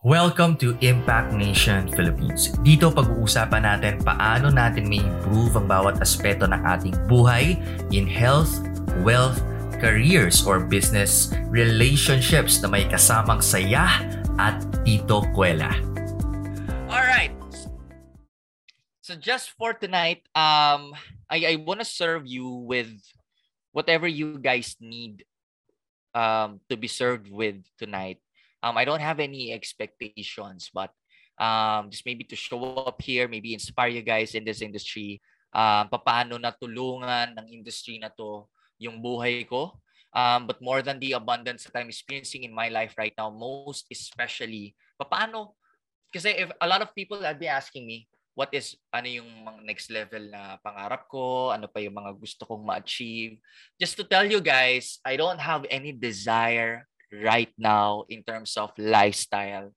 Welcome to Impact Nation Philippines. Dito pag-uusapan natin paano natin may improve ang bawat aspeto ng ating buhay in health, wealth, careers or business relationships na may kasamang saya at tito kwela. Alright. So just for tonight, um, I, I want to serve you with whatever you guys need um, to be served with tonight um, I don't have any expectations, but um, just maybe to show up here, maybe inspire you guys in this industry. Um, paano natulungan ng industry na to yung buhay ko. Um, but more than the abundance that I'm experiencing in my life right now, most especially, paano, kasi if a lot of people have be asking me, what is ano yung mga next level na pangarap ko, ano pa yung mga gusto kong ma-achieve. Just to tell you guys, I don't have any desire right now in terms of lifestyle.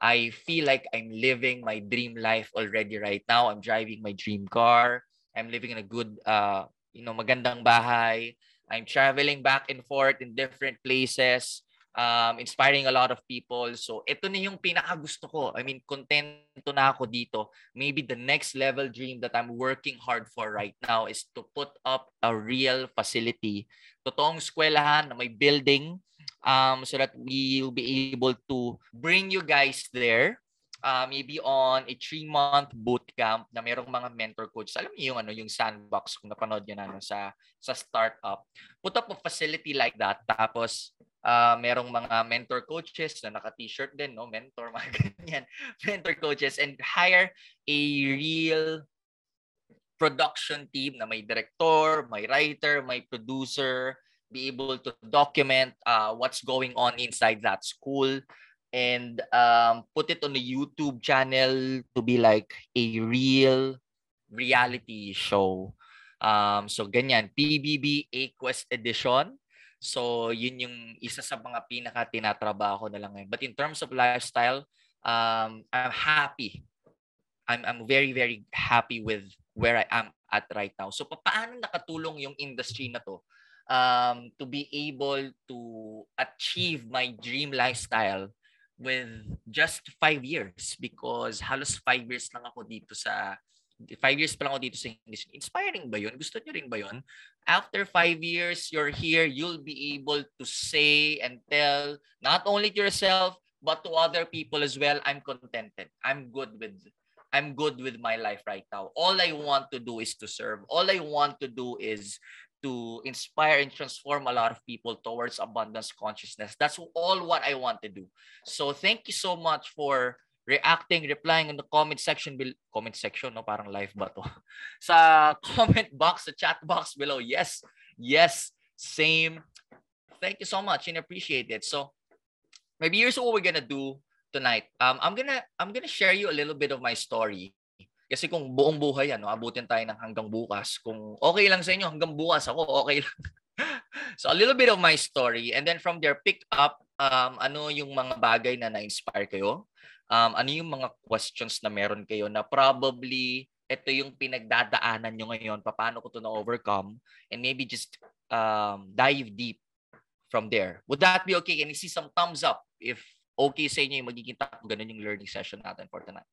I feel like I'm living my dream life already right now. I'm driving my dream car. I'm living in a good, uh, you know, magandang bahay. I'm traveling back and forth in different places, um, inspiring a lot of people. So ito na yung pinaka gusto ko. I mean, contento na ako dito. Maybe the next level dream that I'm working hard for right now is to put up a real facility. Totoong eskwelahan na may building um, so that we'll be able to bring you guys there uh, maybe on a three-month boot camp na merong mga mentor coach. Alam niyo yung ano yung sandbox kung napanood niyo na ano, sa sa startup. Put up a facility like that tapos uh, merong mga mentor coaches na naka-t-shirt din, no? Mentor, mga ganyan. Mentor coaches and hire a real production team na may director, may writer, may producer, be able to document uh, what's going on inside that school and um, put it on the YouTube channel to be like a real reality show. Um, so ganyan, PBB A-Quest Edition. So yun yung isa sa mga pinaka tinatrabaho na lang ngayon. But in terms of lifestyle, um, I'm happy. I'm, I'm very, very happy with where I am at right now. So paano nakatulong yung industry na to um, to be able to achieve my dream lifestyle with just five years because halos five years lang ako dito sa five years pa lang ako dito sa industry. Inspiring ba yun? Gusto nyo rin ba yun? After five years, you're here, you'll be able to say and tell not only to yourself, but to other people as well, I'm contented. I'm good with I'm good with my life right now. All I want to do is to serve. All I want to do is to inspire and transform a lot of people towards abundance consciousness. That's all what I want to do. So thank you so much for reacting, replying in the comment section below. Comment section, no? Parang live ba to? sa comment box, sa chat box below. Yes, yes, same. Thank you so much and appreciate it. So maybe here's what we're gonna do tonight. Um, I'm gonna I'm gonna share you a little bit of my story kasi kung buong buhay yan, no, abutin tayo ng hanggang bukas. Kung okay lang sa inyo, hanggang bukas ako, okay lang. so a little bit of my story. And then from there, pick up um, ano yung mga bagay na na-inspire kayo. Um, ano yung mga questions na meron kayo na probably ito yung pinagdadaanan nyo ngayon, paano ko to na-overcome, and maybe just um, dive deep from there. Would that be okay? Can you see some thumbs up if okay sa inyo yung magiging ganun yung learning session natin for tonight.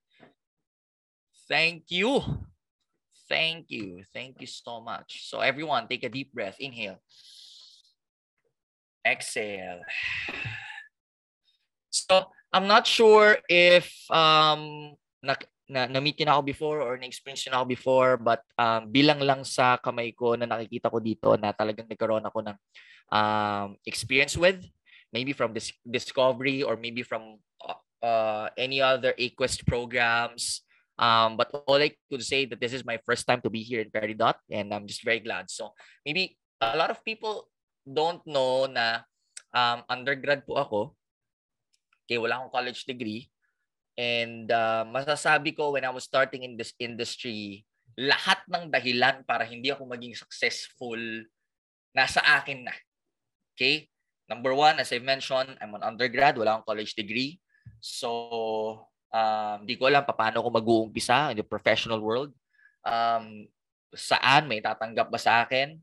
Thank you. Thank you. Thank you so much. So everyone, take a deep breath. Inhale. Exhale. So I'm not sure if um na, na na-meet na ako before or na-experience na ako before but um, bilang lang sa kamay ko na nakikita ko dito na talagang nagkaroon ako ng um, experience with maybe from this discovery or maybe from uh, uh, any other Aquest programs Um, but all I could say that this is my first time to be here in Peridot and I'm just very glad. So maybe a lot of people don't know na um, undergrad po ako. Okay, wala akong college degree. And uh, masasabi ko when I was starting in this industry, lahat ng dahilan para hindi ako maging successful nasa akin na. Okay? Number one, as I mentioned, I'm an undergrad, wala akong college degree. So, Um, di ko alam paano ko mag-uumpisa in the professional world. Um, saan may tatanggap ba sa akin?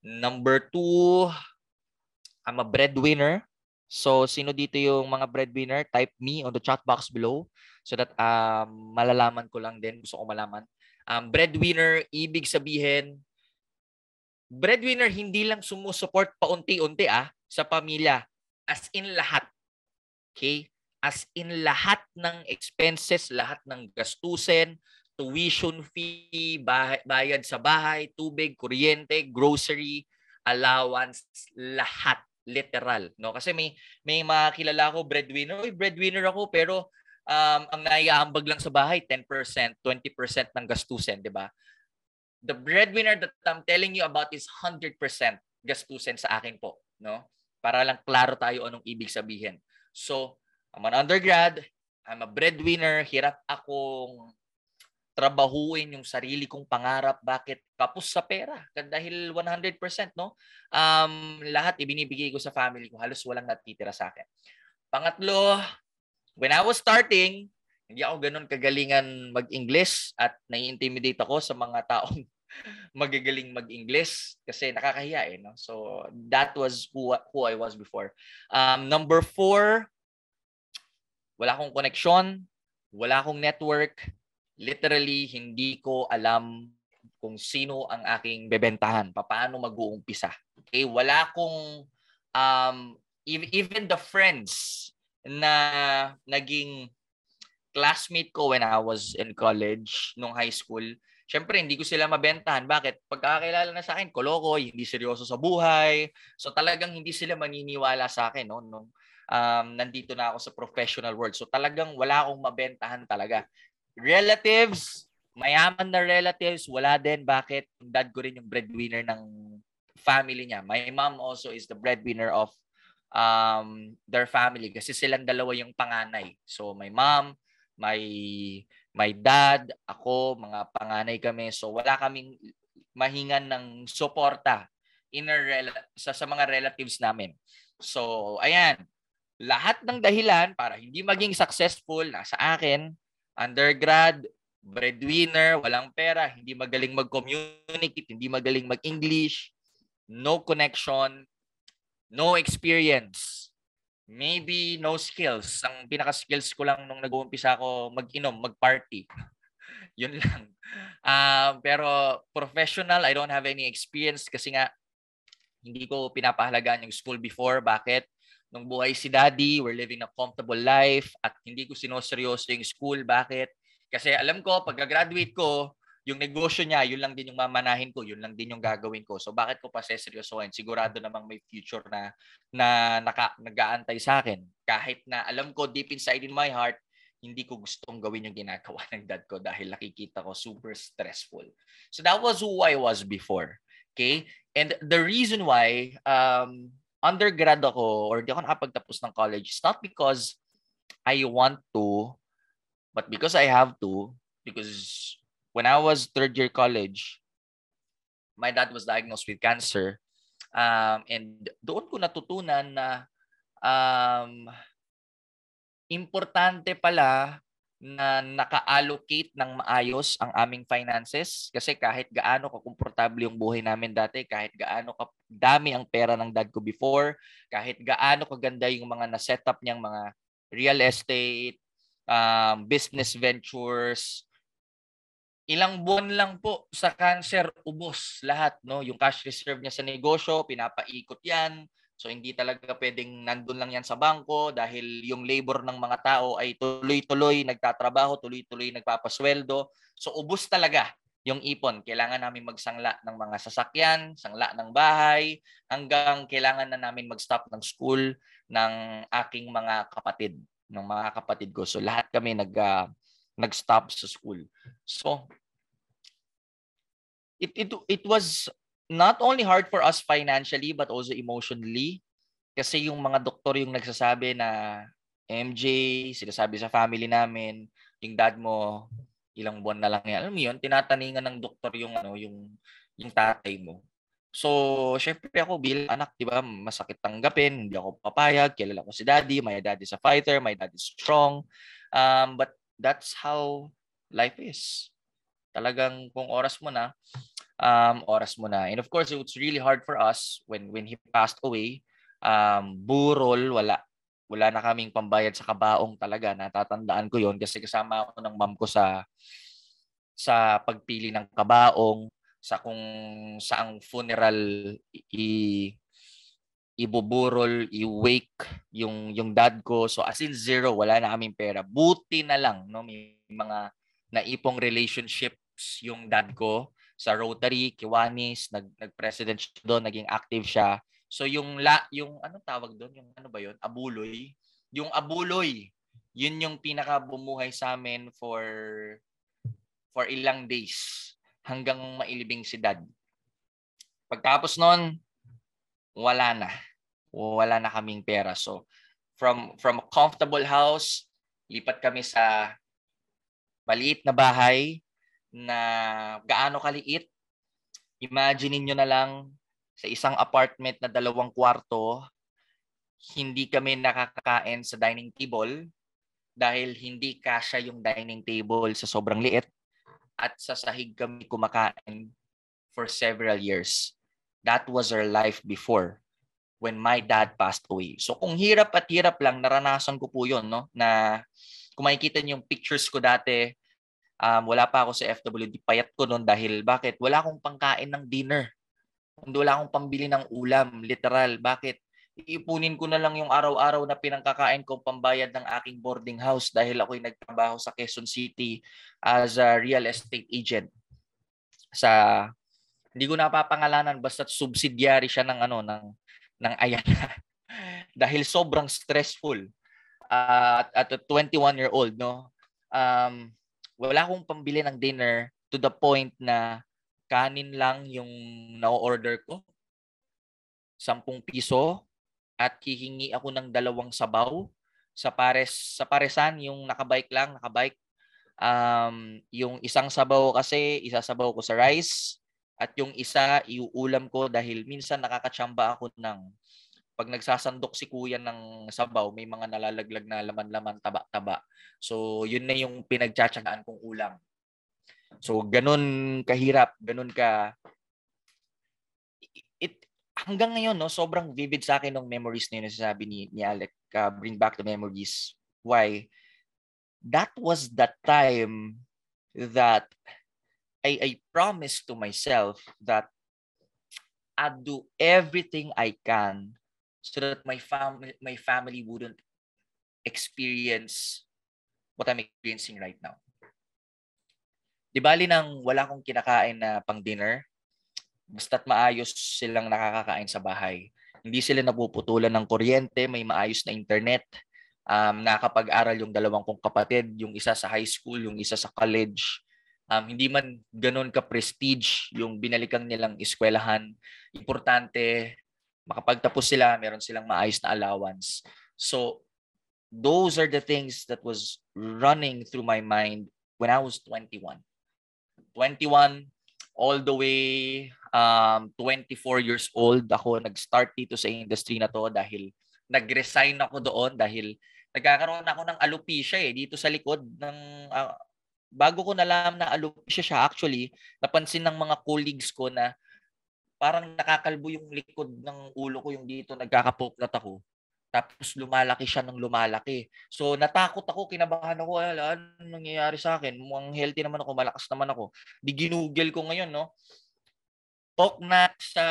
Number two, I'm a breadwinner. So, sino dito yung mga breadwinner? Type me on the chat box below so that um, malalaman ko lang din. Gusto ko malaman. Um, breadwinner, ibig sabihin, breadwinner hindi lang sumusuport paunti-unti ah, sa pamilya. As in lahat. Okay? As in lahat ng expenses, lahat ng gastusin, tuition fee, bayad sa bahay, tubig, kuryente, grocery, allowance, lahat literal no kasi may may mga ko breadwinner oy breadwinner ako pero um, ang naiaambag lang sa bahay 10%, 20% ng gastusin, 'di ba? The breadwinner that I'm telling you about is 100% gastusin sa akin po, no? Para lang klaro tayo anong ibig sabihin. So, I'm an undergrad, I'm a breadwinner, hirap akong trabahuin yung sarili kong pangarap. Bakit? Kapos sa pera. Dahil 100%, no? Um, lahat ibinibigay ko sa family ko. Halos walang natitira sa akin. Pangatlo, when I was starting, hindi ako ganun kagalingan mag-English at nai-intimidate ako sa mga taong magagaling mag-English kasi nakakahiya eh. No? So, that was who, who I was before. Um, number four, wala akong connection, wala akong network, literally hindi ko alam kung sino ang aking bebentahan, paano mag-uumpisa. Okay, wala akong um even the friends na naging classmate ko when I was in college, nung high school, syempre hindi ko sila mabentahan. Bakit? Pagkakilala na sa akin, koloko, hindi seryoso sa buhay. So talagang hindi sila maniniwala sa akin no nung um, nandito na ako sa professional world. So talagang wala akong mabentahan talaga. Relatives, mayaman na relatives, wala din. Bakit? Dad ko rin yung breadwinner ng family niya. My mom also is the breadwinner of um, their family kasi silang dalawa yung panganay. So my mom, my my dad, ako, mga panganay kami. So wala kaming mahingan ng suporta in sa, sa mga relatives namin. So ayan, lahat ng dahilan para hindi maging successful nasa akin undergrad, breadwinner, walang pera, hindi magaling mag-communicate, hindi magaling mag-English, no connection, no experience, maybe no skills. Ang pinaka-skills ko lang nung nag-uumpisa ako mag-inom, mag-party. Yun lang. Uh, pero professional, I don't have any experience kasi nga hindi ko pinapahalagaan yung school before. Bakit? Nung buhay si daddy, we're living a comfortable life at hindi ko sinoseryoso yung school. Bakit? Kasi alam ko, pagka-graduate ko, yung negosyo niya, yun lang din yung mamanahin ko, yun lang din yung gagawin ko. So bakit ko pa seseryosohin? Sigurado namang may future na na naka, nag-aantay sa akin. Kahit na alam ko deep inside in my heart, hindi ko gustong gawin yung ginagawa ng dad ko dahil nakikita ko super stressful. So that was who I was before. Okay? And the reason why um, undergrad ako or di ako nakapagtapos ng college, it's not because I want to, but because I have to. Because when I was third year college, my dad was diagnosed with cancer. Um, and doon ko natutunan na um, importante pala na naka-allocate ng maayos ang aming finances. Kasi kahit gaano ka-komportable yung buhay namin dati, kahit gaano ka dami ang pera ng dad ko before, kahit gaano kaganda yung mga na-set up niyang mga real estate, um, business ventures, ilang buwan lang po sa cancer ubos lahat no? Yung cash reserve niya sa negosyo pinapaikot yan So hindi talaga pwedeng nandun lang yan sa bangko dahil yung labor ng mga tao ay tuloy-tuloy nagtatrabaho, tuloy-tuloy nagpapasweldo. So ubos talaga yung ipon. Kailangan namin magsangla ng mga sasakyan, sangla ng bahay, hanggang kailangan na namin mag-stop ng school ng aking mga kapatid, ng mga kapatid ko. So lahat kami nag uh, nag-stop sa school. So it it it was not only hard for us financially but also emotionally. Kasi yung mga doktor yung nagsasabi na MJ, sinasabi sa family namin, yung dad mo, ilang buwan na lang yan. Alam mo yun, tinataningan ng doktor yung, ano, yung, yung tatay mo. So, syempre ako bilang anak, di ba, masakit tanggapin, hindi ako papayag, kilala ko si daddy, my dad is a fighter, my dad is strong. Um, but that's how life is. Talagang kung oras mo na, um, oras mo na. And of course, it was really hard for us when when he passed away. Um, burol, wala. Wala na kaming pambayad sa kabaong talaga. Natatandaan ko yon kasi kasama ako ng mom ko sa sa pagpili ng kabaong, sa kung saang funeral i ibuburol, i-wake yung yung dad ko. So as in zero, wala na kaming pera. Buti na lang, no, may mga naipong relationships yung dad ko sa Rotary, Kiwanis, nag nag-president siya doon, naging active siya. So yung la yung ano tawag doon, yung ano ba 'yon? Abuloy. Yung abuloy, yun yung pinaka bumuhay sa amin for for ilang days hanggang mailibing si dad. Pagtapos noon, wala na wala na kaming pera. So from from a comfortable house, lipat kami sa maliit na bahay na gaano kaliit. Imagine niyo na lang sa isang apartment na dalawang kwarto, hindi kami nakakakain sa dining table dahil hindi kasya yung dining table sa sobrang liit at sa sahig kami kumakain for several years. That was our life before when my dad passed away. So kung hirap at hirap lang, naranasan ko po yun, no? Na kung makikita niyo yung pictures ko dati, um, wala pa ako sa FWD, payat ko noon dahil bakit? Wala akong pangkain ng dinner. Wala akong pambili ng ulam, literal. Bakit? Iipunin ko na lang yung araw-araw na pinangkakain ko pambayad ng aking boarding house dahil ako'y nagtrabaho sa Quezon City as a real estate agent sa hindi ko napapangalanan basta subsidiary siya ng ano ng ng Ayala dahil sobrang stressful uh, at, at a 21 year old no um wala akong pambili ng dinner to the point na kanin lang yung na-order ko. 10 piso. At hihingi ako ng dalawang sabaw. Sa pares sa paresan yung nakabike lang nakabike. Um yung isang sabaw kasi isasabaw ko sa rice. At yung isa, iuulam ko dahil minsan nakakatsamba ako ng pag nagsasandok si kuya ng sabaw, may mga nalalaglag na laman-laman, taba-taba. So, yun na yung pinagtsatsagaan kong ulam. So, ganun kahirap, ganun ka it hanggang ngayon no, sobrang vivid sa akin ng memories na yun sabi ni, ni Alec, uh, bring back the memories. Why? That was the time that I, I promised to myself that I'd do everything I can so that my family my family wouldn't experience what I'm experiencing right now. Di bali nang wala akong kinakain na pang dinner, basta't maayos silang nakakakain sa bahay. Hindi sila napuputulan ng kuryente, may maayos na internet. Um, nakakapag-aral yung dalawang kong kapatid, yung isa sa high school, yung isa sa college um, hindi man ganun ka-prestige yung binalikan nilang eskwelahan. Importante, makapagtapos sila, meron silang maayos na allowance. So, those are the things that was running through my mind when I was 21. 21 all the way um, 24 years old ako nag-start dito sa industry na to dahil nag-resign ako doon dahil nagkakaroon ako ng alopecia eh dito sa likod ng uh, bago ko nalaman na alopecia siya, actually, napansin ng mga colleagues ko na parang nakakalbo yung likod ng ulo ko yung dito, nagkakapoplat ako. Tapos lumalaki siya ng lumalaki. So natakot ako, kinabahan ako, ano nangyayari sa akin? Mukhang healthy naman ako, malakas naman ako. Di ginugel ko ngayon, no? Poke na sa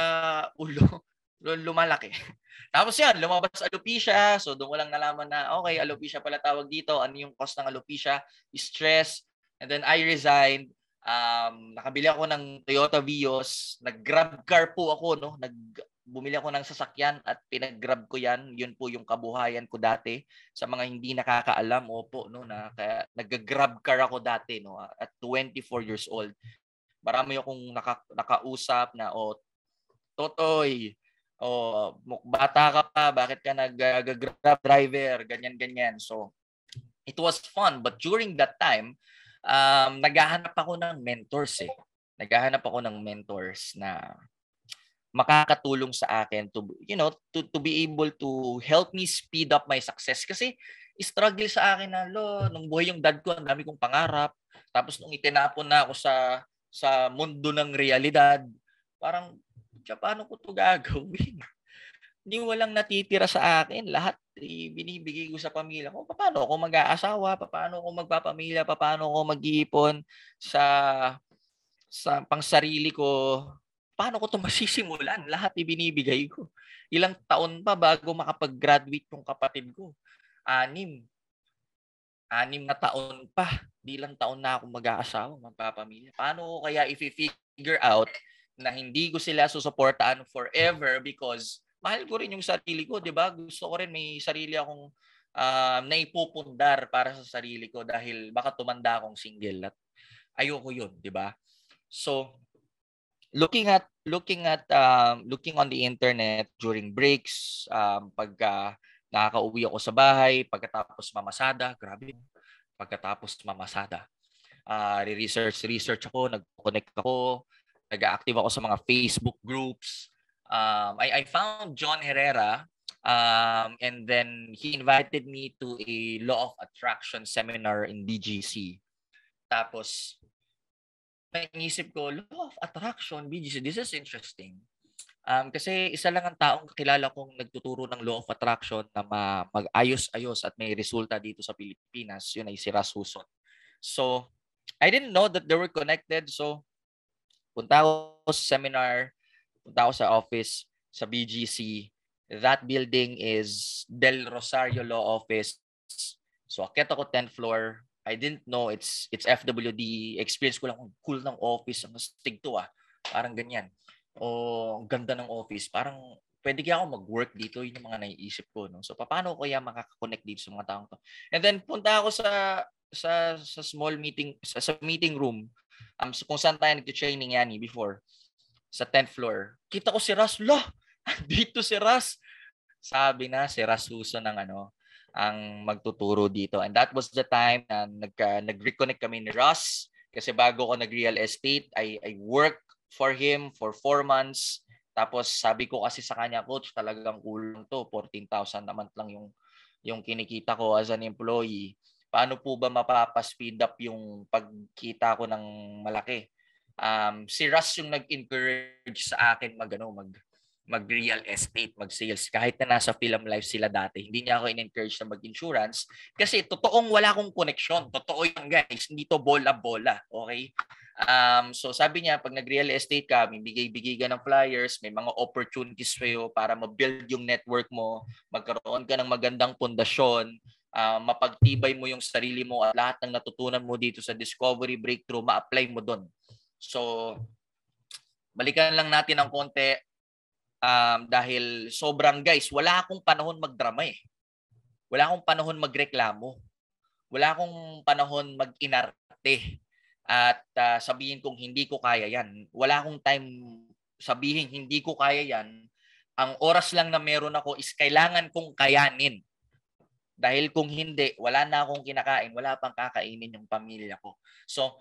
ulo, lumalaki. Tapos yan, lumabas alopecia. So doon ko lang nalaman na, okay, alopecia pala tawag dito. Ano yung cause ng alopecia? Stress, And then I resigned. Um, nakabili ako ng Toyota Vios. Nag-grab car po ako, no? Nag bumili ako ng sasakyan at pinag-grab ko 'yan. 'Yun po yung kabuhayan ko dati. Sa mga hindi nakakaalam, opo, no, na kaya nag-grab car ako dati, no, at 24 years old. Marami akong naka, nakausap na o Totoy, o oh, bata ka pa, bakit ka nag-grab driver, ganyan ganyan. So it was fun, but during that time, um, naghahanap ako ng mentors eh. Naghahanap ako ng mentors na makakatulong sa akin to you know to to be able to help me speed up my success. Kasi struggle sa akin na lo nung buhay yung dad ko ang dami kong pangarap. Tapos nung itinapon na ako sa sa mundo ng realidad parang paano ko to gagawin hindi walang natitira sa akin. Lahat eh, binibigay ko sa pamilya ko. Paano ako mag-aasawa? Paano ako magpapamilya? Paano ako mag-iipon sa sa pangsarili ko? Paano ko 'to masisimulan? Lahat ibinibigay ko. Ilang taon pa bago makapag-graduate yung kapatid ko? Anim. Anim na taon pa. Di lang taon na ako mag-aasawa, magpapamilya. Paano ko kaya i-figure out na hindi ko sila susuportahan forever because mahal ko rin yung sarili ko, 'di ba? Gusto ko rin may sarili akong uh, naipupundar para sa sarili ko dahil baka tumanda akong single at ayoko 'yun, 'di ba? So looking at looking at um, looking on the internet during breaks, um, pagka nakakauwi ako sa bahay, pagkatapos mamasada, grabe. Pagkatapos mamasada, uh, research research ako, nag-connect ako, nag-active ako sa mga Facebook groups, um, I, I found John Herrera um, and then he invited me to a law of attraction seminar in BGC. Tapos, naisip ko, law of attraction, BGC, this is interesting. Um, kasi isa lang ang taong kakilala kong nagtuturo ng law of attraction na ma- mag-ayos-ayos at may resulta dito sa Pilipinas. Yun ay si Ras Huson. So, I didn't know that they were connected. So, punta ako sa seminar, punta ako sa office sa BGC. That building is Del Rosario Law Office. So akit ako 10th floor. I didn't know it's it's FWD. Experience ko lang cool ng office. Ang stig to ah. Parang ganyan. O ang ganda ng office. Parang pwede kaya ako mag-work dito. Yun yung mga naiisip ko. No? So paano ko kaya makaka-connect dito sa mga taong to? And then punta ako sa sa sa small meeting sa, sa meeting room um kung saan tayo nagte-training yan before sa 10th floor. Kita ko si Ras, lah, dito si Ras. Sabi na si Ras Huso ng ano, ang magtuturo dito. And that was the time na nagka, nag-reconnect kami ni Ras kasi bago ko nag-real estate, I, I worked for him for four months. Tapos sabi ko kasi sa kanya, coach, talagang kulang to. 14,000 naman lang yung, yung kinikita ko as an employee. Paano po ba mapapa-speed up yung pagkita ko ng malaki? Um, si Russ yung nag-encourage sa akin mag ano, mag mag real estate, mag sales kahit na nasa film life sila dati. Hindi niya ako in-encourage na mag-insurance kasi totoong wala akong connection. Totoo yan guys, hindi to bola-bola, okay? Um, so sabi niya pag nag-real estate ka, may bigay-bigay ka ng flyers, may mga opportunities sa'yo para ma-build yung network mo, magkaroon ka ng magandang pundasyon, uh, mapagtibay mo yung sarili mo at lahat ng natutunan mo dito sa Discovery Breakthrough, ma-apply mo doon So, balikan lang natin ng konti um, dahil sobrang guys, wala akong panahon magdrama eh. Wala akong panahon magreklamo. Wala akong panahon mag-inarte at uh, sabihin kong hindi ko kaya yan. Wala akong time sabihin hindi ko kaya yan. Ang oras lang na meron ako is kailangan kong kayanin. Dahil kung hindi, wala na akong kinakain, wala pang kakainin yung pamilya ko. So,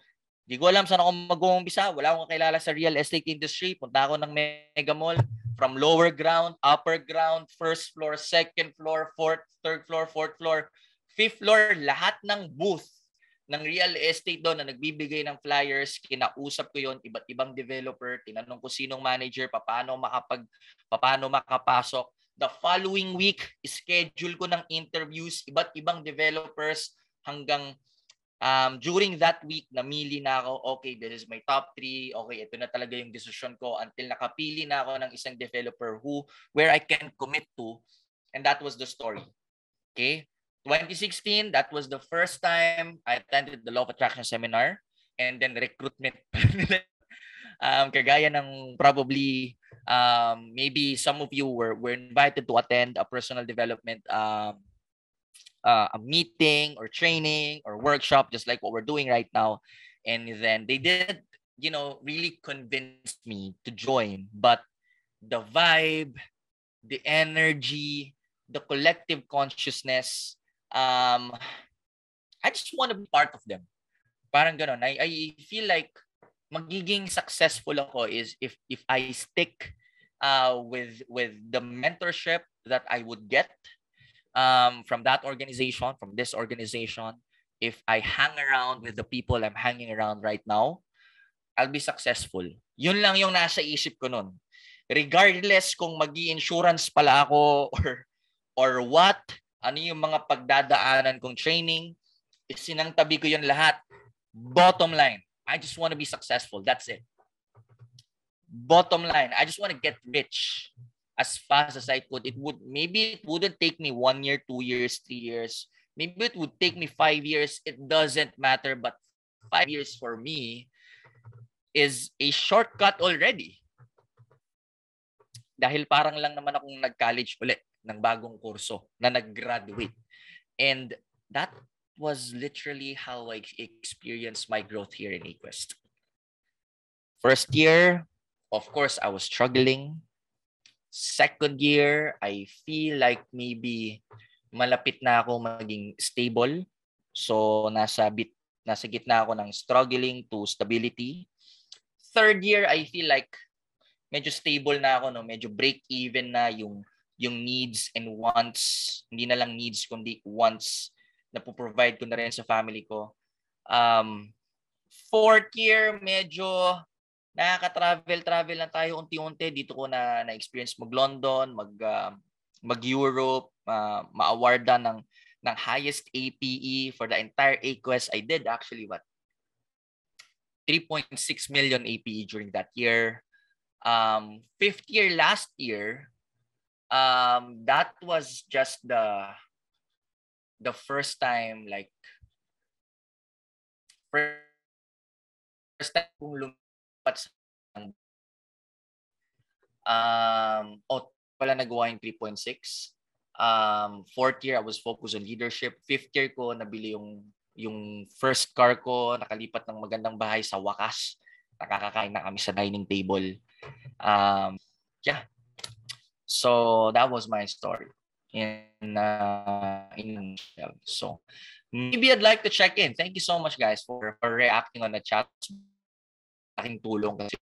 Di ko alam saan ako mag-uumpisa. Wala akong kakilala sa real estate industry. Punta ako ng mega mall from lower ground, upper ground, first floor, second floor, fourth, third floor, fourth floor, fifth floor, lahat ng booth ng real estate doon na nagbibigay ng flyers, kinausap ko yon iba't ibang developer, tinanong ko sinong manager, paano makapag paano makapasok. The following week, schedule ko ng interviews, iba't ibang developers hanggang um, during that week, namili na ako, okay, this is my top three. Okay, ito na talaga yung decision ko until nakapili na ako ng isang developer who, where I can commit to. And that was the story. Okay? 2016, that was the first time I attended the Law of Attraction seminar and then recruitment. um, kagaya ng probably um, maybe some of you were, were invited to attend a personal development um, uh, a meeting or training or workshop, just like what we're doing right now. And then they did, you know, really convince me to join. But the vibe, the energy, the collective consciousness, um, I just want to be part of them. Parang ganon. I, I feel like magiging successful ako is if if I stick uh, with with the mentorship that I would get um, from that organization, from this organization, if I hang around with the people I'm hanging around right now, I'll be successful. Yun lang yung nasa isip ko nun. regardless kung mag insurance pala ako or or what, ano yung mga pagdadaanan kong training, isinangtabi ko yun lahat. Bottom line, I just want to be successful. That's it. Bottom line, I just want to get rich as fast as I could. It would maybe it wouldn't take me one year, two years, three years. Maybe it would take me five years. It doesn't matter. But five years for me is a shortcut already. Dahil parang lang naman akong nag-college ulit ng bagong kurso na nag-graduate. And that was literally how I experienced my growth here in Equest. First year, of course, I was struggling. Second year, I feel like maybe malapit na ako maging stable. So nasa bit nasa gitna ako ng struggling to stability. Third year, I feel like medyo stable na ako, no? medyo break even na yung yung needs and wants, hindi na lang needs kundi wants na po-provide ko na rin sa family ko. Um, fourth year, medyo nakaka-travel-travel lang tayo unti-unti. Dito ko na na-experience mag-London, mag, uh, mag-Europe, uh, ma-awardan ng, ng highest APE for the entire AQuest. I did actually what? 3.6 million APE during that year. Um, fifth year last year, um, that was just the the first time like first time kong sa um oh pala nagawa yung 3.6 um fourth year I was focused on leadership. Fifth year ko nabili yung yung first car ko nakalipat ng magandang bahay sa wakas. Nakakakain na kami sa dining table. Um yeah. So that was my story. In uh, in so maybe I'd like to check in. Thank you so much guys for, for reacting on the chat. Aking tulong kasi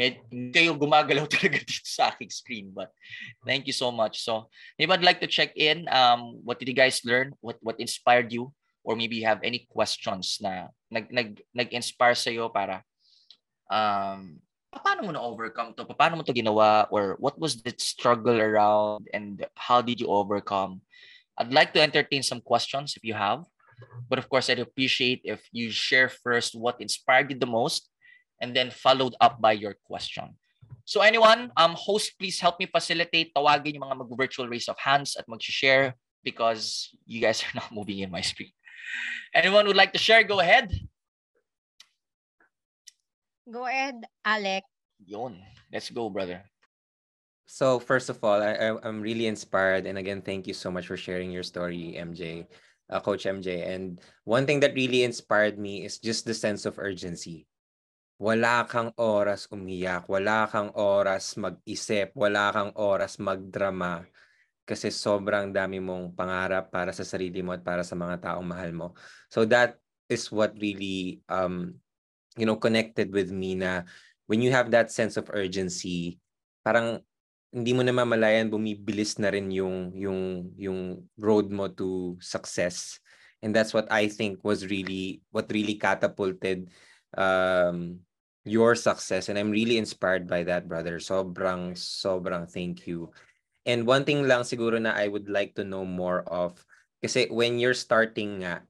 med, kayo gumagalaw talaga dito sa aking screen but thank you so much. So maybe I'd like to check in um what did you guys learn? What what inspired you? Or maybe you have any questions na nag nag nag-inspire sa iyo para um paano mo na-overcome to? Paano mo to ginawa? Or what was the struggle around and how did you overcome? I'd like to entertain some questions if you have. But of course, I'd appreciate if you share first what inspired you the most and then followed up by your question. So anyone, um, host, please help me facilitate. Tawagin yung mga mag-virtual raise of hands at mag-share because you guys are not moving in my screen. Anyone would like to share, go ahead. Go ahead, Alec. Yon. Let's go, brother. So first of all, I, I'm really inspired, and again, thank you so much for sharing your story, MJ, uh, Coach MJ. And one thing that really inspired me is just the sense of urgency. Wala kang oras umiyak, wala kang oras mag-isip, wala kang oras magdrama kasi sobrang dami mong pangarap para sa sarili mo at para sa mga taong mahal mo. So that is what really um you know, connected with me na when you have that sense of urgency, parang hindi mo na mamalayan bumibilis na rin yung yung yung road mo to success. And that's what I think was really what really catapulted um your success and I'm really inspired by that brother. Sobrang sobrang thank you. And one thing lang siguro na I would like to know more of kasi when you're starting nga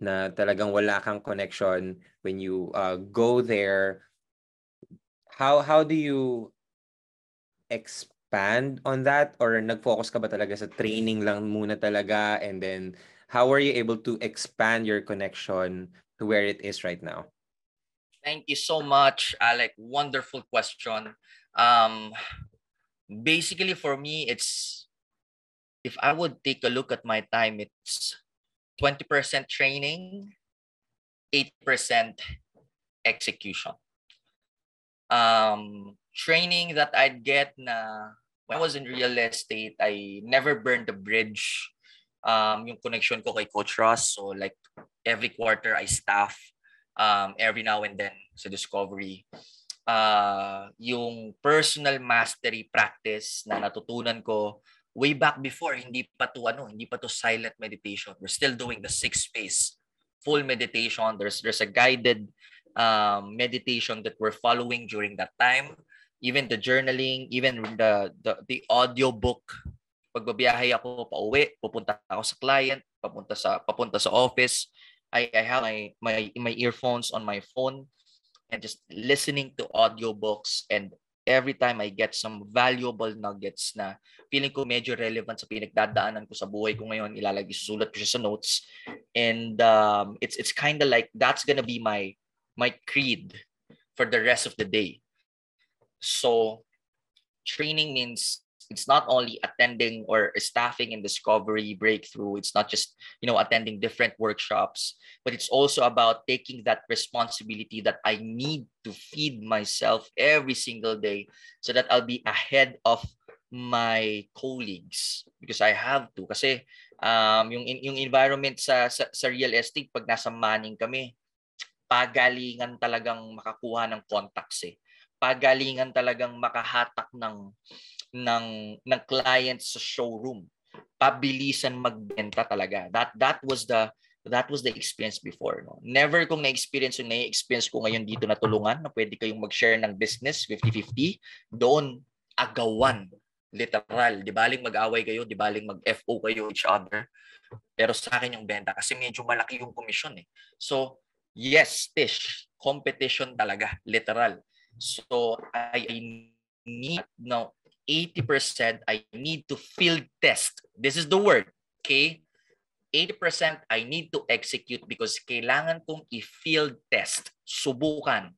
na talagang wala kang connection when you uh, go there how how do you expand on that or nag-focus ka ba talaga sa training lang muna talaga and then how are you able to expand your connection to where it is right now thank you so much alec wonderful question um basically for me it's if i would take a look at my time it's 20% training, 8% execution. Um, training that I'd get na when I was in real estate, I never burned the bridge. Um, yung connection ko kay Coach Ross. So like every quarter I staff um, every now and then sa Discovery. Uh, yung personal mastery practice na natutunan ko way back before, hindi pa to ano, hindi pa to silent meditation. We're still doing the six phase full meditation. There's there's a guided um, meditation that we're following during that time. even the journaling, even the the, the audio book. Pagbabiyahe ako pauwi, pupunta ako sa client, papunta sa papunta sa office. I, I have my my my earphones on my phone and just listening to audiobooks and every time I get some valuable nuggets na feeling ko medyo relevant sa pinagdadaanan ko sa buhay ko ngayon, ilalagay, susulat ko siya sa notes. And um, it's it's kind of like that's gonna be my my creed for the rest of the day. So training means it's not only attending or staffing in discovery breakthrough it's not just you know attending different workshops but it's also about taking that responsibility that i need to feed myself every single day so that i'll be ahead of my colleagues because i have to. Kasi um yung yung environment sa, sa sa real estate pag nasa manning kami pagalingan talagang makakuha ng contacts eh. Pagalingan talagang makahatak ng ng ng client sa showroom. Pabilisan magbenta talaga. That that was the that was the experience before. No? Never kong na-experience yung na-experience ko ngayon dito na tulungan na pwede kayong mag-share ng business 50-50. Doon, agawan. Literal. Di baling mag-away kayo, di baling mag-FO kayo each other. Pero sa akin yung benta kasi medyo malaki yung commission eh. So, yes, Tish, competition talaga. Literal. So, I, I need, no, 80% I need to field test. This is the word, okay? 80% I need to execute because kailangan kong i-field test, subukan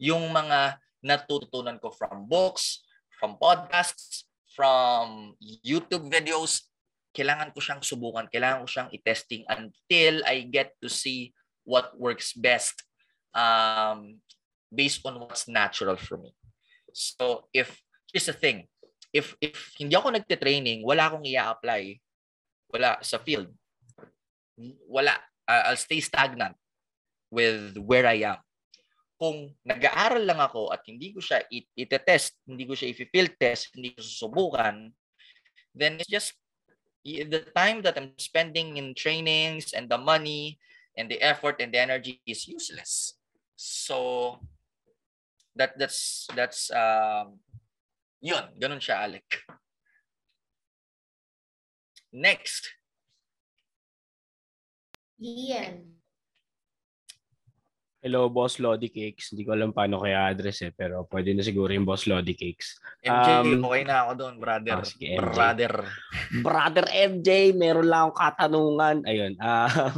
yung mga natutunan ko from books, from podcasts, from YouTube videos. Kailangan ko siyang subukan, kailangan ko siyang i-testing until I get to see what works best um, based on what's natural for me. So if, here's the thing, if if hindi ako nagte-training, wala akong i-apply wala sa field. Wala. I'll stay stagnant with where I am. Kung nag-aaral lang ako at hindi ko siya i-test, hindi ko siya i-field test, hindi ko susubukan, then it's just the time that I'm spending in trainings and the money and the effort and the energy is useless. So that that's that's um yun, ganun siya, Alec. Next. Ian. Hello, Boss Lodi Cakes. Hindi ko alam paano kaya address eh, pero pwede na siguro yung Boss Lodi Cakes. MJ, Um, okay na ako doon, brother. ah, sige, MJ. brother. Brother MJ, meron lang akong katanungan. Ayun. Um,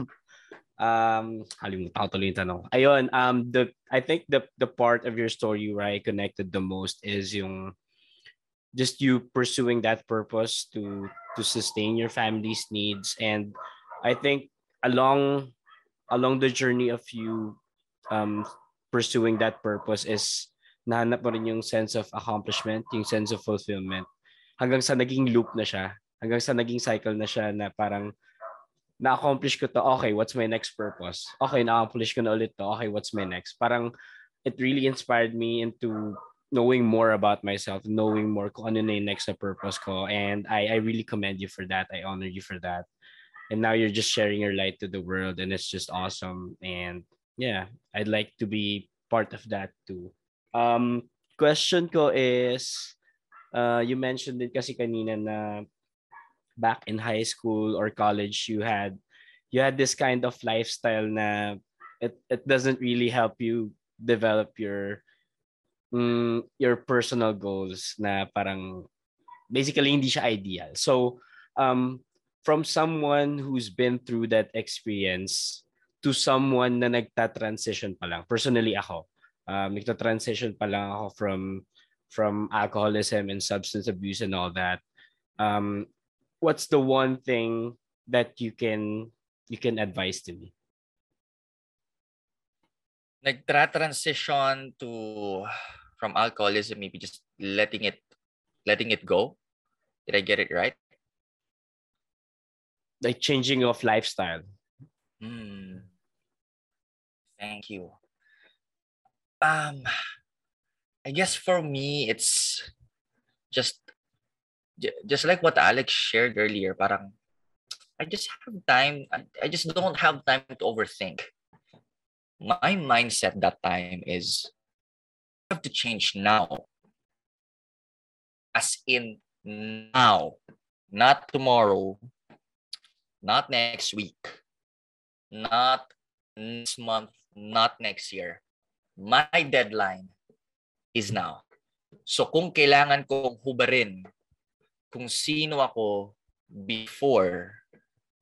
um, halimutan ko tuloy yung tanong. Ayun, um, the, I think the, the part of your story where I connected the most is yung just you pursuing that purpose to to sustain your family's needs and I think along along the journey of you um pursuing that purpose is nahanap mo rin yung sense of accomplishment, yung sense of fulfillment hanggang sa naging loop na siya, hanggang sa naging cycle na siya na parang na-accomplish ko to, okay, what's my next purpose? Okay, na-accomplish ko na ulit to, okay, what's my next? Parang it really inspired me into knowing more about myself, knowing more kung ano na yung next na purpose ko. And I, I really commend you for that. I honor you for that. And now you're just sharing your light to the world and it's just awesome. And yeah, I'd like to be part of that too. Um, question ko is, uh, you mentioned it kasi kanina na back in high school or college, you had you had this kind of lifestyle na it, it doesn't really help you develop your mm, your personal goals na parang basically hindi siya ideal. So um from someone who's been through that experience to someone na nagta-transition pa lang. Personally ako, um nagta-transition pa lang ako from from alcoholism and substance abuse and all that. Um what's the one thing that you can you can advise to me? Nagtra-transition to from alcoholism, maybe just letting it letting it go. Did I get it right? Like changing of lifestyle. Hmm. Thank you. Um, I guess for me, it's just ju- just like what Alex shared earlier. Parang I just have time. I, just don't have time to overthink. My mindset that time is have to change now. As in now. Not tomorrow. Not next week. Not next month. Not next year. My deadline is now. So kung kailangan kong hubarin kung sino ako before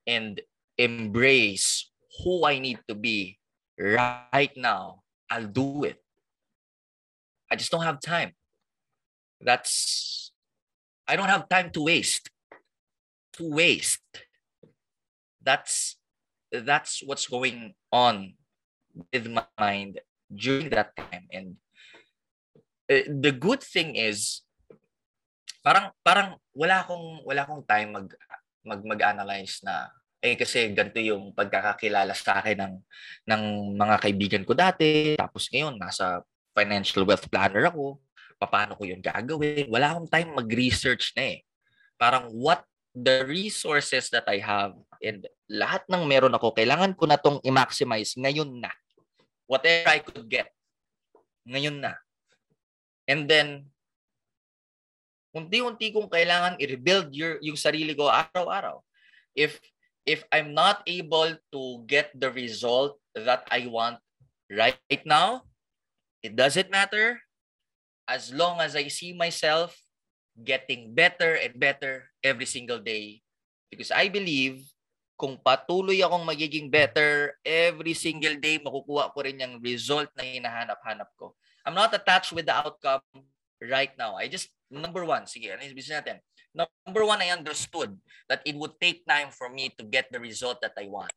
and embrace who I need to be right now, I'll do it. I just don't have time. That's I don't have time to waste. To waste. That's that's what's going on with my mind during that time and uh, the good thing is parang parang wala akong wala akong time mag mag mag-analyze na eh kasi ganito yung pagkakakilala sa akin ng ng mga kaibigan ko dati tapos ngayon nasa financial wealth planner ako paano ko yun gagawin? Wala akong time mag-research na eh. Parang what the resources that I have and lahat ng meron ako kailangan ko na tong i-maximize ngayon na. Whatever I could get ngayon na. And then unti-unti kong kailangan i-rebuild your, yung sarili ko araw-araw. If if I'm not able to get the result that I want right now, it doesn't matter as long as I see myself getting better and better every single day. Because I believe kung patuloy akong magiging better every single day, makukuha ko rin yung result na hinahanap-hanap ko. I'm not attached with the outcome right now. I just, number one, sige, ano yung natin? Number one, I understood that it would take time for me to get the result that I want.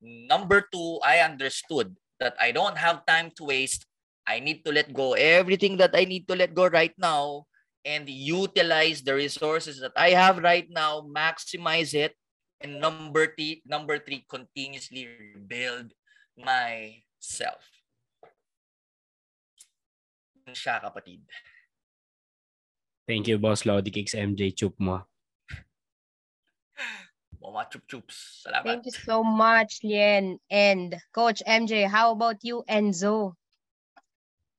Number two, I understood that I don't have time to waste. I need to let go everything that I need to let go right now and utilize the resources that I have right now, maximize it, and number three, number three, continuously rebuild myself. Kapatid. Thank you, Boss Lodi Kicks MJ Chup mo. Mga chup-chups. Salamat. Thank you so much, Lien. And Coach MJ, how about you, Enzo?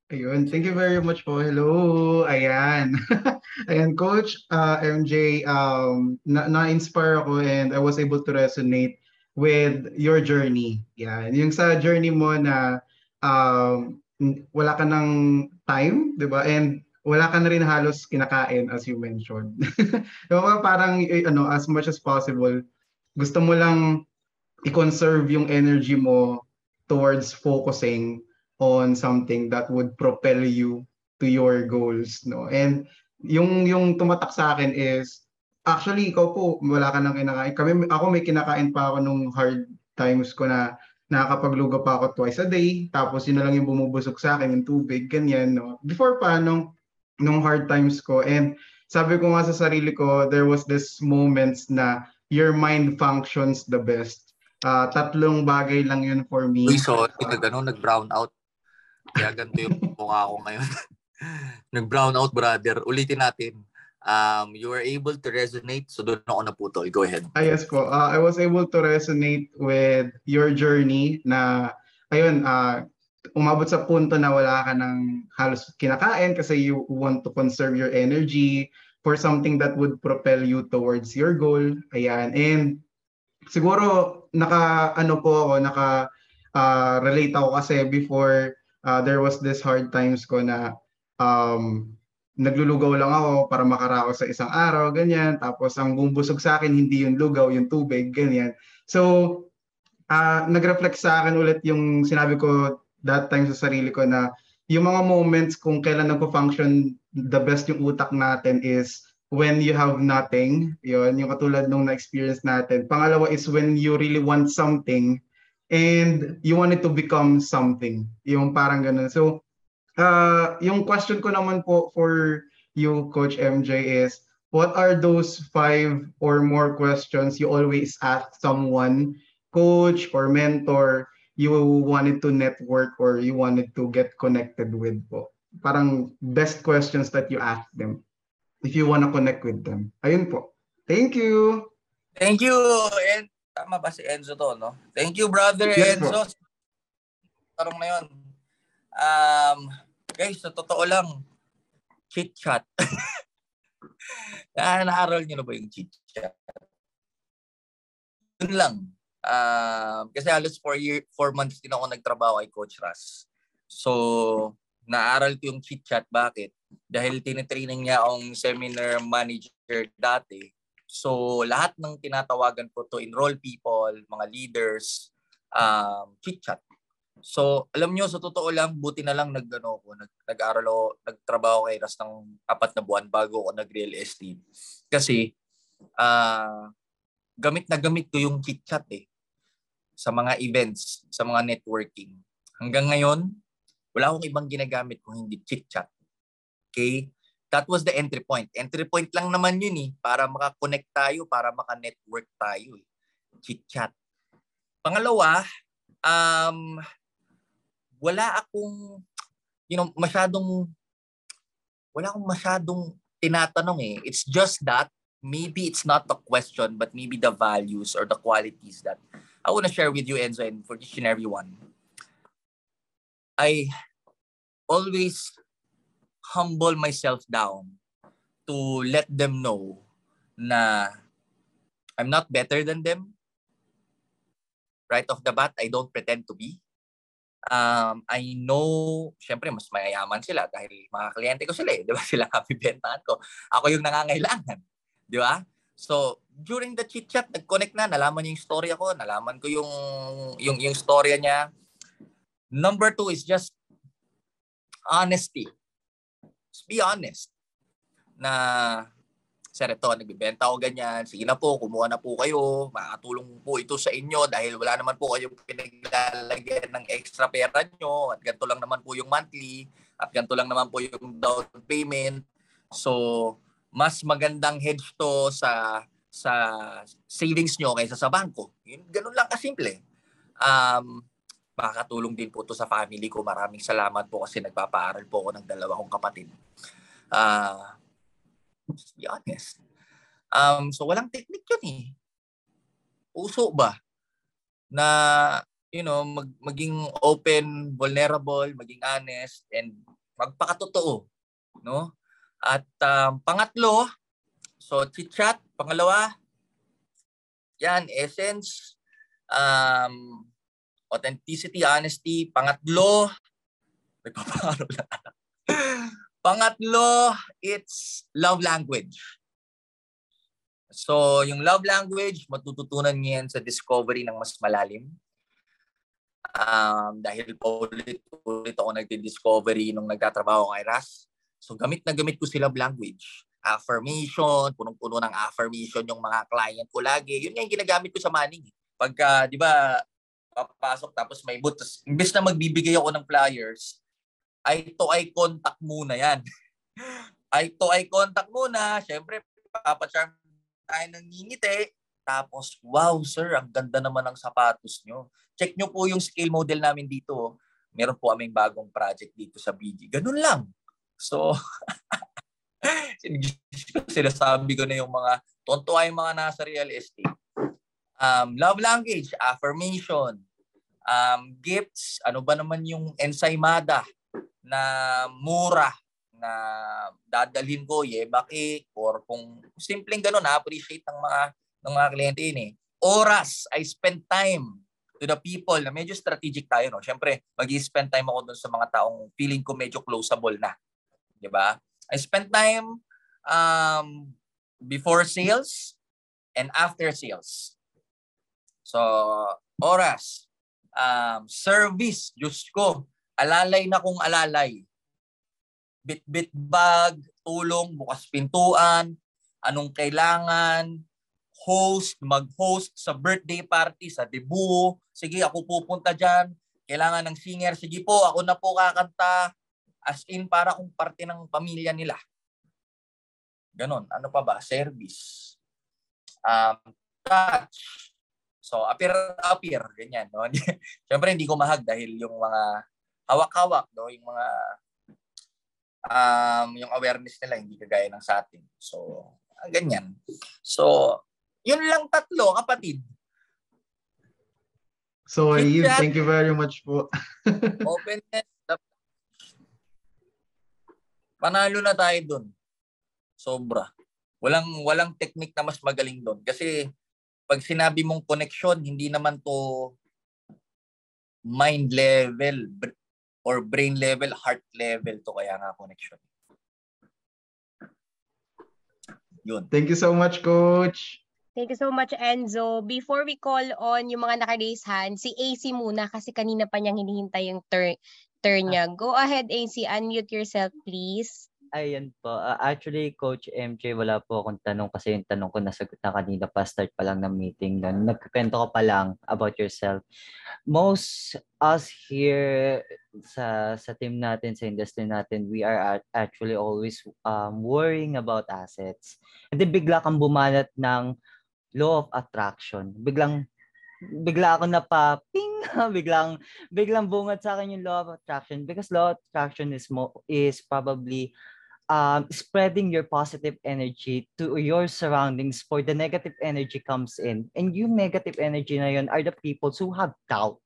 Ayun, thank you very much po. Hello, ayan. ayan, Coach uh, MJ, um, na- na-inspire ako and I was able to resonate with your journey. Yan, yung sa journey mo na um, wala ka ng time, di ba? And wala ka na rin halos kinakain as you mentioned. diba, parang ano, as much as possible, gusto mo lang i-conserve yung energy mo towards focusing on something that would propel you to your goals no? And yung yung tumatak sa akin is actually ikaw po wala ka nang kinakain. Kami ako may kinakain pa ako nung hard times ko na nakakapagluga pa ako twice a day. Tapos yun na lang yung bumubusog sa akin yung tubig ganyan no? Before pa nung nung hard times ko and sabi ko nga sa sarili ko there was this moments na your mind functions the best uh, tatlong bagay lang yun for me Uy, sorry, nag, ano, nag-brown out. Kaya ganito yung mukha ko ngayon. Nag-brown out, brother. Ulitin natin. Um, you were able to resonate, so doon ako naputol. Go ahead. Ah, yes po. Uh, I was able to resonate with your journey na, ayun, uh, umabot sa punto na wala ka ng halos kinakain kasi you want to conserve your energy for something that would propel you towards your goal. Ayan. And siguro, naka, ano po ako, naka, uh, relate ako kasi before uh, there was this hard times ko na um, naglulugaw lang ako para makaraos sa isang araw, ganyan. Tapos ang bumubusog sa akin, hindi yung lugaw, yung tubig, ganyan. So, uh, nag-reflect sa akin ulit yung sinabi ko that time sa sarili ko na yung mga moments kung kailan nagpo-function the best yung utak natin is when you have nothing. Yun, yung katulad nung na-experience natin. Pangalawa is when you really want something and you want it to become something. Yung parang ganun. So, uh, yung question ko naman po for you, Coach MJ, is what are those five or more questions you always ask someone, coach or mentor, you wanted to network or you wanted to get connected with po? Parang best questions that you ask them if you want to connect with them. Ayun po. Thank you. Thank you. And tama ba si Enzo to, no? Thank you, brother Yes, Enzo. Tarong na yun. Um, guys, sa totoo lang, chit chat. ah, naaral niyo na ba yung chit chat? Yun lang. Uh, kasi halos four, year, four months din ako nagtrabaho kay Coach Ras. So, naaral ko yung chit chat. Bakit? Dahil tinitraining niya akong seminar manager dati. So, lahat ng tinatawagan ko to enroll people, mga leaders, um, chit chat. So, alam nyo, sa totoo lang, buti na lang nag-ano ko, nag, nag-aral ako, nagtrabaho kay Ras ng apat na buwan bago ako nag-real estate. Kasi, uh, gamit na gamit ko yung chit-chat eh sa mga events, sa mga networking. Hanggang ngayon, wala akong ibang ginagamit kung hindi chit-chat. Okay? That was the entry point. Entry point lang naman yun eh, para makakonect tayo, para maka-network tayo eh. Chit-chat. Pangalawa, um, wala akong, you know, masyadong, wala akong masyadong tinatanong eh. It's just that maybe it's not the question, but maybe the values or the qualities that I want to share with you, Enzo, and for each and every one. I always humble myself down to let them know na I'm not better than them. Right off the bat, I don't pretend to be. Um, I know, syempre, mas mayayaman sila dahil mga kliyente ko sila eh. Di ba? Sila kami bentahan ko. Ako yung nangangailangan. Di ba? So, during the chit chat, nag-connect na, nalaman niya yung story ako, nalaman ko yung yung yung storya niya. Number two is just honesty. Just be honest. Na sir, ito, nagbibenta ako ganyan. Sige na po, kumuha na po kayo. Makakatulong po ito sa inyo dahil wala naman po kayong pinaglalagyan ng extra pera nyo. At ganito lang naman po yung monthly. At ganito lang naman po yung down payment. So, mas magandang hedge to sa sa savings nyo kaysa sa bangko. Yun, ganun lang kasimple. Um, makakatulong din po to sa family ko. Maraming salamat po kasi nagpapaaral po ako ng dalawa kong kapatid. Uh, to be honest. Um, so walang technique yun eh. Uso ba? Na, you know, mag, maging open, vulnerable, maging honest, and magpakatotoo. No? At um, pangatlo, so chit-chat. Pangalawa, yan, essence, um, authenticity, honesty. Pangatlo, nagpaparo lang. Pangatlo, it's love language. So, yung love language, matututunan niyo yan sa discovery ng mas malalim. Um, dahil paulit-ulit ako nagdi-discovery nung nagtatrabaho kay Ras. So gamit na gamit ko sila language. Affirmation, punong-puno ng affirmation yung mga client ko lagi. Yun nga yung ginagamit ko sa manning. Pagka, di ba, papasok tapos may boot. Tapos, imbes na magbibigay ako ng flyers, eye to eye contact muna yan. eye to eye contact muna. Siyempre, papacharm tayo ng ngingiti. Tapos, wow sir, ang ganda naman ng sapatos nyo. Check nyo po yung scale model namin dito. Meron po aming bagong project dito sa BG. Ganun lang. So, sinasabi ko na yung mga tonto ay mga nasa real estate. Um, love language, affirmation, um, gifts, ano ba naman yung ensaymada na mura na dadalhin ko, yeba cake, or kung simpleng ganun, na-appreciate ng mga ng mga kliyente yun eh. Oras, I spend time to the people na medyo strategic tayo. No? Siyempre, mag spend time ako dun sa mga taong feeling ko medyo closeable na. 'Di ba? I spent time um, before sales and after sales. So, oras, um, service, Diyos ko, alalay na kung alalay. Bit-bit bag, tulong, bukas pintuan, anong kailangan, host, mag-host sa birthday party, sa debut. Sige, ako pupunta dyan. Kailangan ng singer. Sige po, ako na po kakanta. As in, para kung parte ng pamilya nila. Ganon. Ano pa ba? Service. Um, touch. So, appear, appear. Ganyan. No? Siyempre, hindi ko mahag dahil yung mga hawak-hawak, no? yung mga um, yung awareness nila hindi kagaya ng sa atin. So, ganyan. So, yun lang tatlo, kapatid. So, Ayib, thank you very much po. openness, Panalo na tayo dun. Sobra. Walang walang technique na mas magaling doon kasi pag sinabi mong connection, hindi naman to mind level or brain level, heart level to kaya nga connection. Yun. Thank you so much, Coach. Thank you so much, Enzo. Before we call on yung mga naka-raise hand, si AC muna kasi kanina pa niyang hinihintay yung turn, turn niya. Go ahead, AC. Unmute yourself, please. Ayan po. Ah, actually, Coach MJ, wala po akong tanong kasi yung tanong ko nasagot na kanina pa, start pa lang ng meeting. Nun. Nagkikwento ko pa lang about yourself. Most us here sa sa team natin, sa industry natin, we are at- actually always um, worrying about assets. And then bigla kang bumanat ng law of attraction. Biglang bigla ako na pa ping biglang biglang bungat sa akin yung law of attraction because law of attraction is mo is probably um, spreading your positive energy to your surroundings for the negative energy comes in. And yung negative energy na yun are the people who have doubt,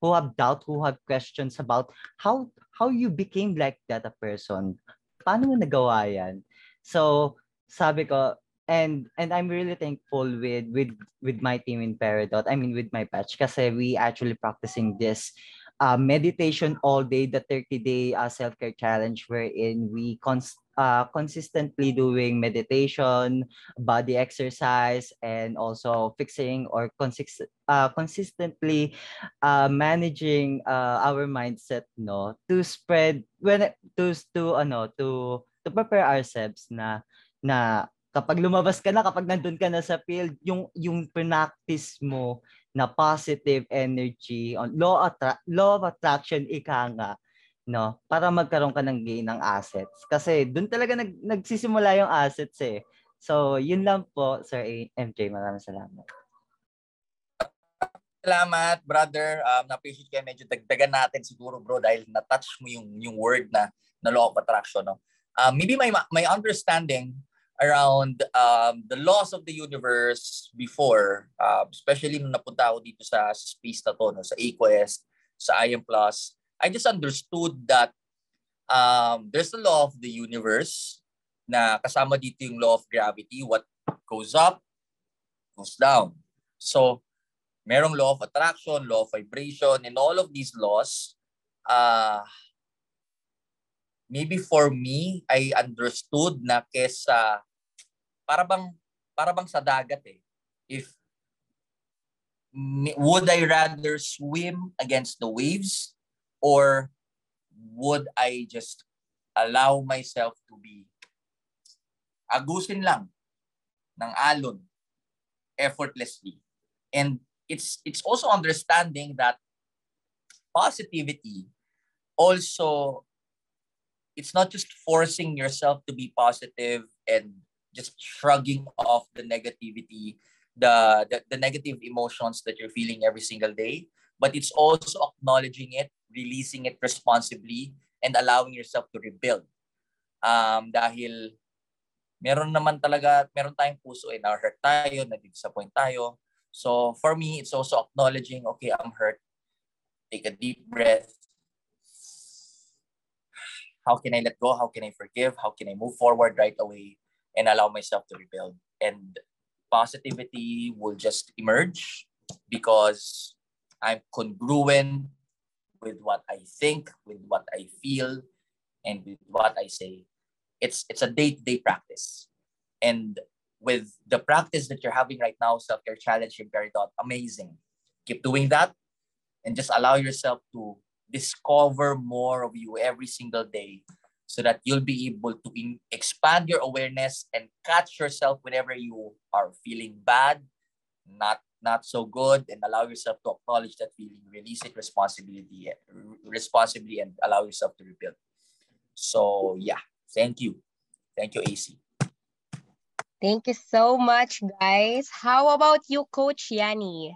who have doubt, who have questions about how how you became like that a person. Paano mo nagawa yan? So, sabi ko, and and I'm really thankful with with with my team in Peridot. I mean with my batch kasi we actually practicing this uh, meditation all day, the 30 day uh, self care challenge wherein we cons- uh, consistently doing meditation, body exercise, and also fixing or consist- uh, consistently uh, managing uh, our mindset no to spread when to to ano to to prepare ourselves na na kapag lumabas ka na kapag nandun ka na sa field yung yung practice mo na positive energy on law attra- law of attraction ika nga no para magkaroon ka ng gain ng assets kasi doon talaga nag, nagsisimula yung assets eh so yun lang po sir MJ maraming salamat Salamat, brother. Um, na-appreciate yan. Medyo dagdagan natin siguro, bro, dahil na-touch mo yung, yung word na, na law of attraction. No? Um, maybe my, my understanding around um, the laws of the universe before, uh, especially nung napunta ako dito sa, space na to, no, sa Aquest, sa IM Plus, I just understood that um, there's the law of the universe na kasama dito yung law of gravity. What goes up, goes down. So, merong law of attraction, law of vibration, and all of these laws, uh, maybe for me, I understood na kesa, para bang, para bang sa dagat eh. If, would I rather swim against the waves or would I just allow myself to be agusin lang ng alon effortlessly. And it's it's also understanding that positivity also it's not just forcing yourself to be positive and just shrugging off the negativity the, the the negative emotions that you're feeling every single day. But it's also acknowledging it releasing it responsibly and allowing yourself to rebuild. Um dahil meron naman talaga meron tayong puso eh na hurt tayo na disappoint tayo. So for me it's also acknowledging okay i'm hurt. Take a deep breath. How can i let go? How can i forgive? How can i move forward right away and allow myself to rebuild. And positivity will just emerge because i'm congruent with what i think with what i feel and with what i say. It's it's a day-to-day practice. And with the practice that you're having right now self-care challenge in Peridot, amazing. Keep doing that and just allow yourself to discover more of you every single day so that you'll be able to in- expand your awareness and catch yourself whenever you are feeling bad not not so good and allow yourself to acknowledge that feeling release it responsibility eh, responsibly and allow yourself to rebuild so yeah thank you thank you ac Thank you so much, guys. How about you, Coach Yanni?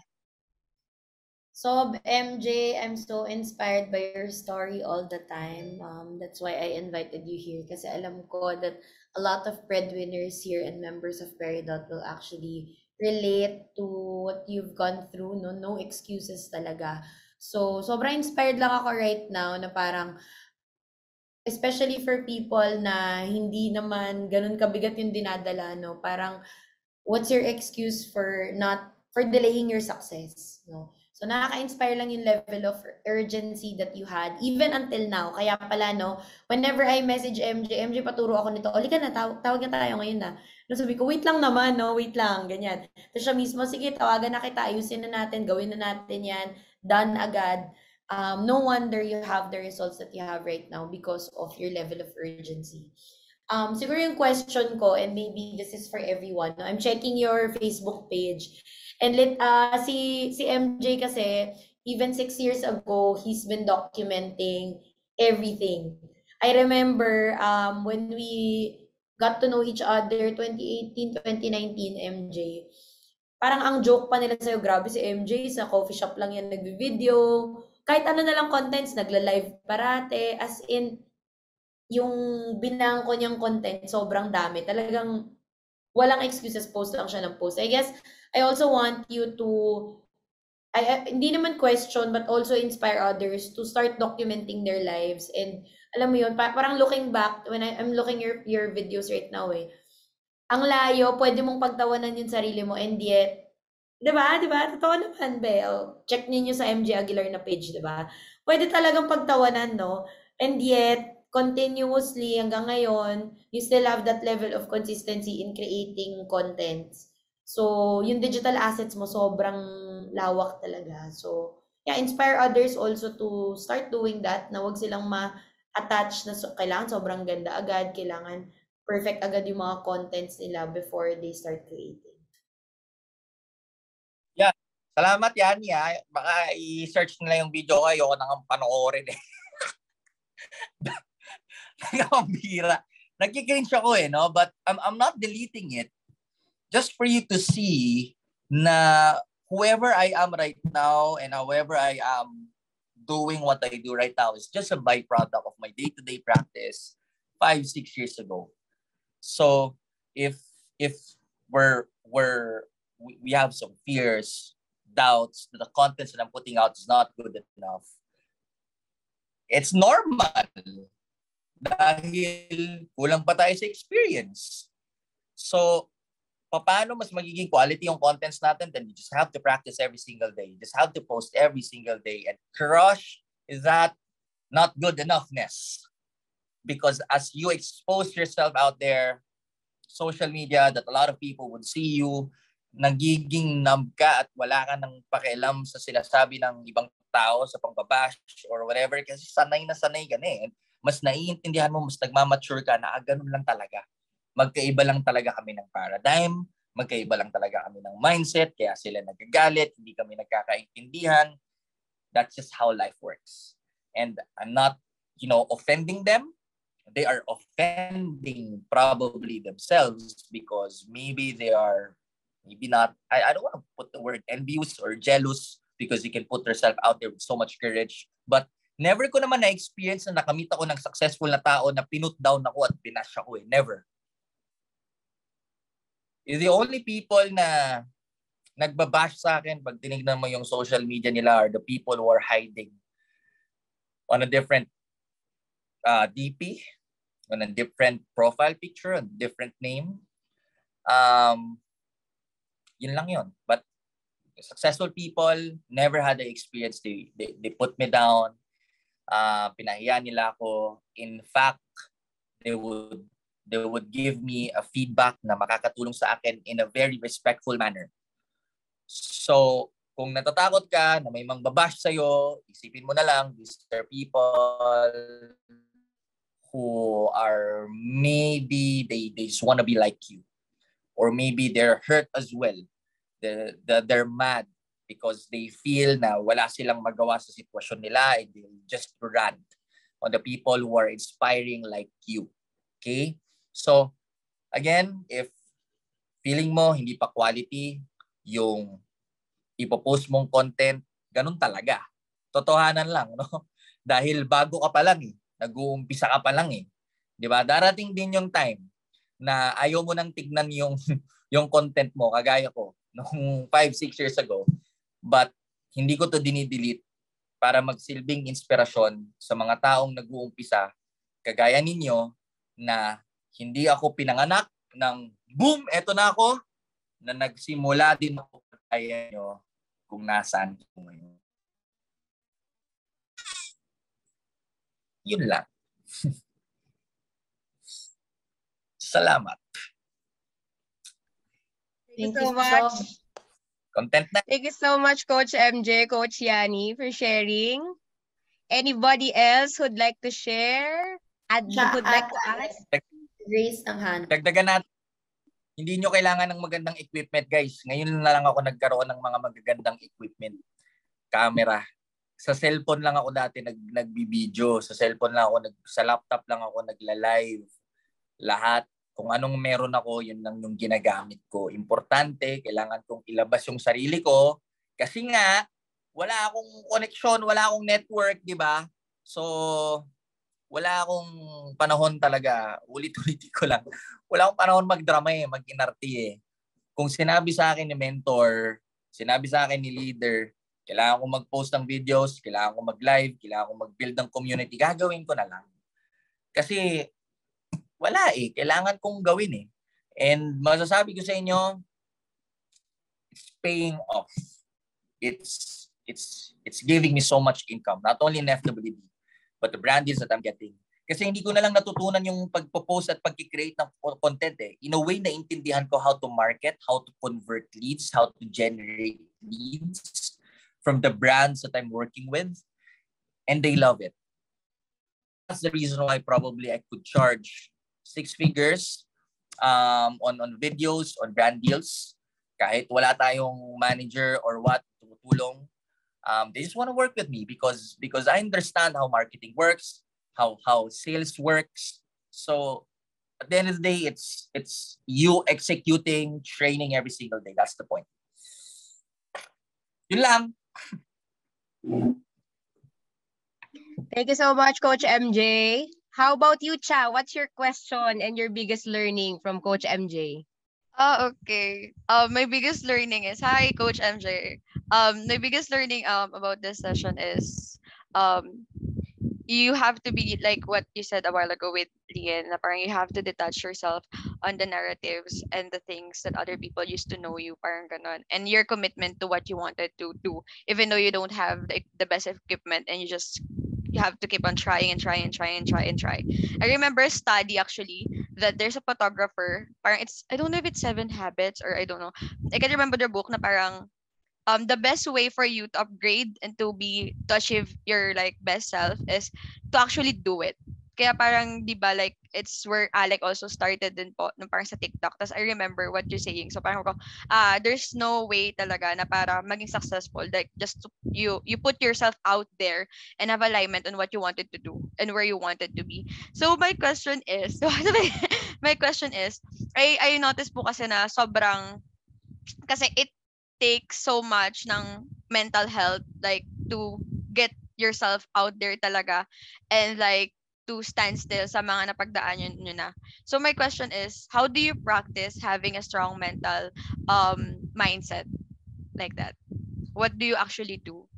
So, MJ, I'm so inspired by your story all the time. Um, that's why I invited you here kasi alam ko that a lot of breadwinners here and members of Peridot will actually relate to what you've gone through. No, no excuses talaga. So, sobrang inspired lang ako right now na parang especially for people na hindi naman ganun kabigat yung dinadala, no? Parang, what's your excuse for not, for delaying your success, no? So, nakaka-inspire lang yung level of urgency that you had, even until now. Kaya pala, no, whenever I message MJ, MJ, paturo ako nito, oli ka na, taw- tawag na tayo ngayon na. No, sabi ko, wait lang naman, no, wait lang, ganyan. Tapos siya mismo, sige, tawagan na kita, ayusin na natin, gawin na natin yan, done agad. Um, no wonder you have the results that you have right now because of your level of urgency. Um, siguro yung question ko, and maybe this is for everyone, no? I'm checking your Facebook page. And let, uh, si, si MJ kasi, even six years ago, he's been documenting everything. I remember um, when we got to know each other, 2018, 2019, MJ, parang ang joke pa nila sa'yo, grabe si MJ, sa coffee shop lang yan nagbi-video. Kahit ano na lang contents, nagla-live parate. As in, yung binangko niyang content, sobrang dami. Talagang walang excuses, post lang siya ng post. I guess, I also want you to I, hindi naman question but also inspire others to start documenting their lives. And alam mo yun pa, parang looking back when I, I'm looking your your videos right now eh ang layo pwede mong pagtawanan yung sarili mo and yet 'di ba? 'di ba? Totoo naman be oh, check niyo sa MJ Aguilar na page 'di ba? Pwede talagang pagtawanan no? And yet continuously hanggang ngayon you still have that level of consistency in creating contents So, yung digital assets mo sobrang lawak talaga. So, yeah, inspire others also to start doing that na wag silang ma-attach na so, kailangan sobrang ganda agad, kailangan perfect agad yung mga contents nila before they start creating. Yeah. Salamat yan, ya. Baka i-search nila yung video ko. Ayoko nang panoorin eh. Nakakambira. Nagkikringe ako eh, no? But I'm, I'm not deleting it just for you to see na whoever I am right now and however I am doing what I do right now is just a byproduct of my day-to-day practice five, six years ago. So if if we're we're we, have some fears, doubts that the contents that I'm putting out is not good enough, it's normal. Dahil kulang pa tayo sa experience. So paano mas magiging quality yung contents natin, then you just have to practice every single day. You just have to post every single day and crush that not good enoughness. Because as you expose yourself out there, social media, that a lot of people would see you, nagiging numb ka at wala ka nang pakialam sa sinasabi ng ibang tao sa pangbabash or whatever kasi sanay na sanay ka eh. Mas naiintindihan mo, mas nagmamature ka na ah, ganun lang talaga magkaiba lang talaga kami ng paradigm, magkaiba lang talaga kami ng mindset, kaya sila nagagalit, hindi kami nagkakaintindihan. That's just how life works. And I'm not, you know, offending them. They are offending probably themselves because maybe they are, maybe not, I, I don't want to put the word envious or jealous because you can put yourself out there with so much courage. But never ko naman na-experience na nakamit ako ng successful na tao na pinut down ako at binash ako eh. Never the only people na nagbabash sa akin pag tinignan mo yung social media nila are the people who are hiding on a different uh, DP, on a different profile picture, on different name. Um, yun lang yun. But successful people never had the experience. They, they, they put me down. Uh, pinahiya nila ako. In fact, they would they would give me a feedback na makakatulong sa akin in a very respectful manner. So, kung natatakot ka na may mangbabash sa'yo, isipin mo na lang, these are people who are maybe they, they just want to be like you. Or maybe they're hurt as well. The, the, they're mad because they feel na wala silang magawa sa sitwasyon nila and they'll just rant on the people who are inspiring like you. Okay? So, again, if feeling mo hindi pa quality yung ipopost mong content, ganun talaga. Totohanan lang, no? Dahil bago ka pa lang eh. Nag-uumpisa ka pa lang eh. 'Di ba? Darating din yung time na ayaw mo nang tignan yung yung content mo kagaya ko nung 5 6 years ago. But hindi ko to dinidelete para magsilbing inspirasyon sa mga taong nag-uumpisa kagaya ninyo na hindi ako pinanganak ng boom, eto na ako, na nagsimula din ako kaya nyo kung nasaan ko ngayon. Yun lang. Salamat. Thank you so much. Content na. Thank you so much, Coach MJ, Coach Yani, for sharing. Anybody else who'd like to share? Add, Siya, who'd like to ask? Raise ang hand. Dagdagan natin. Hindi nyo kailangan ng magandang equipment, guys. Ngayon na lang ako nagkaroon ng mga magagandang equipment. Camera. Sa cellphone lang ako dati nag nagbibideo. Sa cellphone lang ako, nag, sa laptop lang ako nagla-live. Lahat. Kung anong meron ako, yun lang yung ginagamit ko. Importante, kailangan kong ilabas yung sarili ko. Kasi nga, wala akong connection, wala akong network, di ba? So, wala akong panahon talaga. Ulit-ulitin ko lang. Wala akong panahon magdrama eh, mag-inarte eh. Kung sinabi sa akin ni mentor, sinabi sa akin ni leader, kailangan ko mag-post ng videos, kailangan ko mag-live, kailangan ko mag-build ng community, gagawin ko na lang. Kasi wala eh, kailangan kong gawin eh. And masasabi ko sa inyo, it's paying off. It's it's it's giving me so much income, not only in FWD, but the brand deals that I'm getting. Kasi hindi ko na lang natutunan yung pagpo-post at pag-create ng content eh. In a way, naintindihan ko how to market, how to convert leads, how to generate leads from the brands that I'm working with. And they love it. That's the reason why probably I could charge six figures um, on, on videos, on brand deals. Kahit wala tayong manager or what, tumutulong. Um, they just want to work with me because because I understand how marketing works, how how sales works. So at the end of the day, it's it's you executing, training every single day. That's the point. Yun lang. Thank you so much, Coach MJ. How about you, Cha? What's your question and your biggest learning from Coach MJ? Ah, okay. Um, my biggest learning is hi, Coach MJ. Um, my biggest learning um about this session is um you have to be like what you said a while ago with Lian, na parang you have to detach yourself on the narratives and the things that other people used to know you, parang ganon. And your commitment to what you wanted to do, even though you don't have like the best equipment and you just you have to keep on trying and trying and trying and try and try. I remember a study actually that there's a photographer, parang it's I don't know if it's Seven Habits or I don't know. I can remember the book na parang um the best way for you to upgrade and to be to achieve your like best self is to actually do it. Kaya parang 'di ba like it's where Alec also started din po nung parang sa TikTok. Tapos I remember what you're saying. So parang ko ah there's no way talaga na para maging successful like just to, you you put yourself out there and have alignment on what you wanted to do and where you wanted to be. So my question is my question is I I noticed po kasi na sobrang kasi it takes so much ng mental health like to get yourself out there talaga and like to stand still sa mga napagdaan nyo na. So my question is, how do you practice having a strong mental um mindset like that? What do you actually do?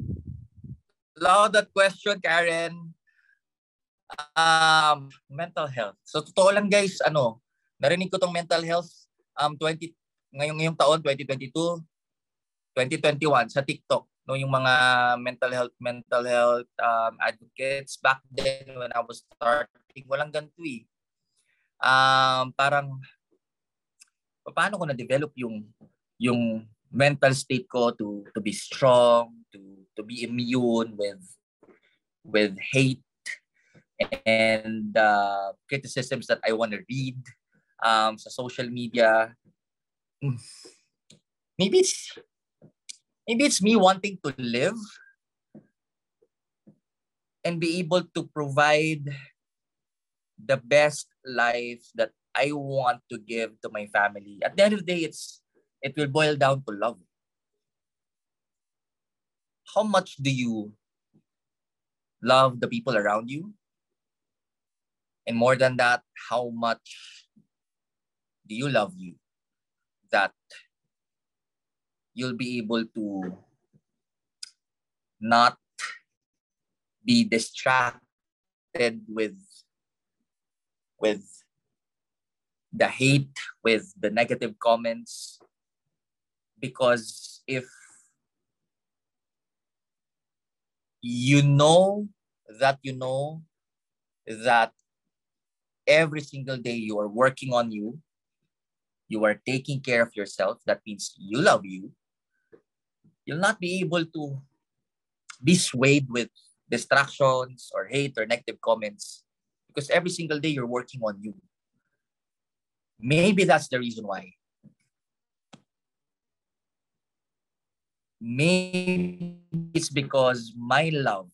Love that question, Karen. Um, mental health. So totoo lang guys, ano, narinig ko tong mental health um 20 ngayong ngayong taon 2022 2021 sa TikTok no yung mga mental health mental health um, advocates. Back then when I was starting walang ganito eh. Um, parang paano ko na develop yung yung mental state ko to to be strong to to be immune with with hate and uh, criticisms that I want to read um, sa social media. Maybe it's maybe it's me wanting to live and be able to provide the best life that I want to give to my family. At the end of the day, it's it will boil down to love. How much do you love the people around you? And more than that, how much do you love you that you'll be able to not be distracted with with the hate, with the negative comments. Because if you know that you know that every single day you are working on you, you are taking care of yourself, that means you love you, you'll not be able to be swayed with distractions or hate or negative comments because every single day you're working on you. Maybe that's the reason why. Maybe it's because my love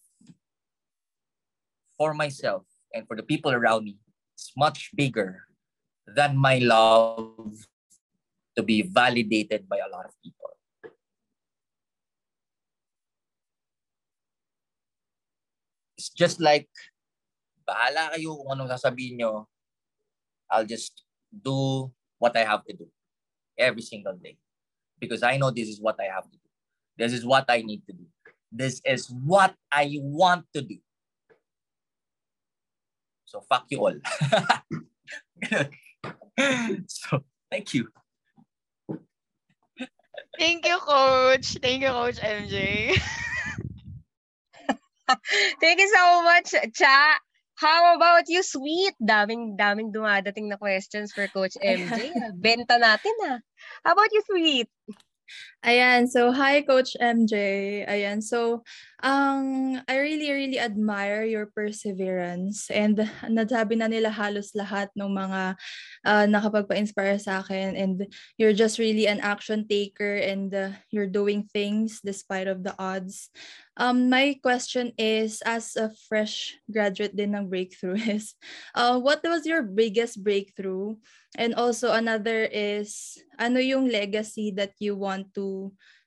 for myself and for the people around me is much bigger than my love to be validated by a lot of people. It's just like, bahala kayo kung anong sasabihin nyo. I'll just do what I have to do every single day. Because I know this is what I have to do. This is what I need to do. This is what I want to do. So fuck you all. so thank you. Thank you, Coach. Thank you, Coach MJ. Thank you so much, Cha. How about you, Sweet? Daming, daming dumadating na questions for Coach MJ. Benta natin ah. How about you, Sweet? Ayan, so hi Coach MJ. Ayan, so ang I really really admire your perseverance and nasabi na nila halos lahat ng mga uh, nakapagpa-inspire sa akin and you're just really an action taker and uh, you're doing things despite of the odds. Um, my question is, as a fresh graduate din ng Breakthrough is, uh, what was your biggest breakthrough? And also another is, ano yung legacy that you want to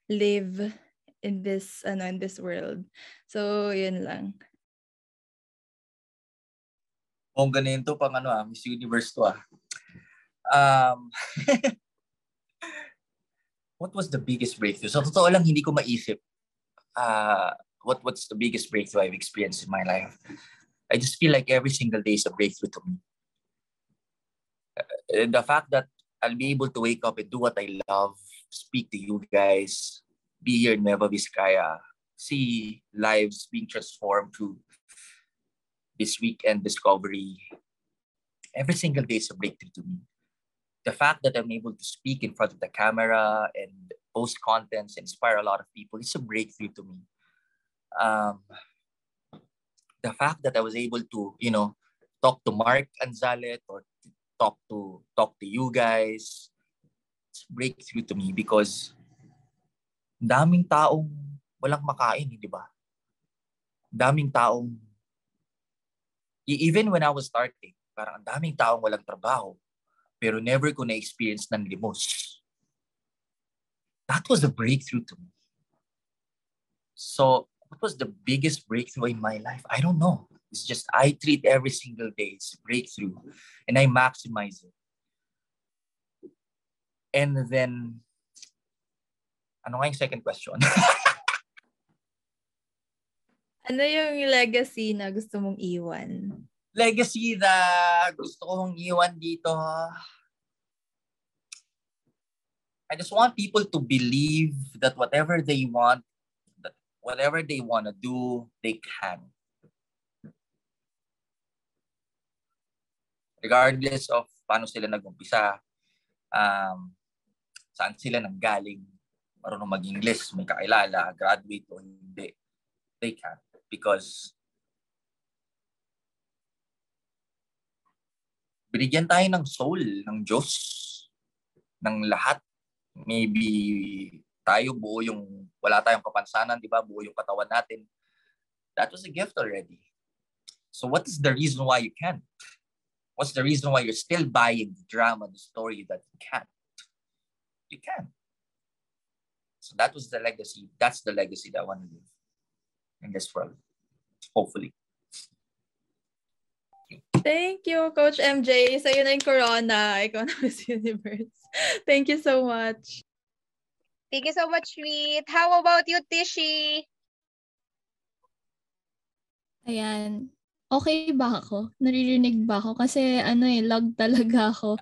live in this, ano, in this world? So, yun lang. Kung ganito pang ano ah, Miss Universe to ah. Um, what was the biggest breakthrough? So, totoo lang, hindi ko maisip uh, what what's the biggest breakthrough I've experienced in my life. I just feel like every single day is a breakthrough to me. Uh, the fact that I'll be able to wake up and do what I love, speak to you guys, be here in Nueva Vizcaya, see lives being transformed through this weekend discovery. Every single day is a breakthrough to me. The fact that I'm able to speak in front of the camera and post contents, inspire a lot of people, it's a breakthrough to me. Um, the fact that I was able to, you know, talk to Mark and Anzalet or talk to talk to you guys, breakthrough to me because daming taong walang makain, eh, di ba? Daming taong even when I was starting, parang ang daming taong walang trabaho pero never ko na-experience ng limos. That was a breakthrough to me. So, what was the biggest breakthrough in my life? I don't know. It's just I treat every single day as breakthrough and I maximize it. And then, ano nga yung second question? ano yung legacy na gusto mong iwan? legacy na gusto kong iwan dito. I just want people to believe that whatever they want, that whatever they want to do, they can. Regardless of paano sila nag-umpisa, um, saan sila nanggaling, marunong mag-English, may kakilala, graduate o hindi, they can. Because binigyan tayo ng soul ng Diyos ng lahat. Maybe tayo buo yung wala tayong kapansanan, di ba? Buo yung katawan natin. That was a gift already. So what is the reason why you can't? What's the reason why you're still buying the drama, the story that you can't? You can. So that was the legacy. That's the legacy that I want to live in this world. Hopefully. Thank you, Coach MJ. Sa'yo na yung Corona. Ikaw na Miss Universe. Thank you so much. Thank you so much, Sweet. How about you, Tishy? Ayan. Okay ba ako? Naririnig ba ako? Kasi ano eh, lag talaga ako.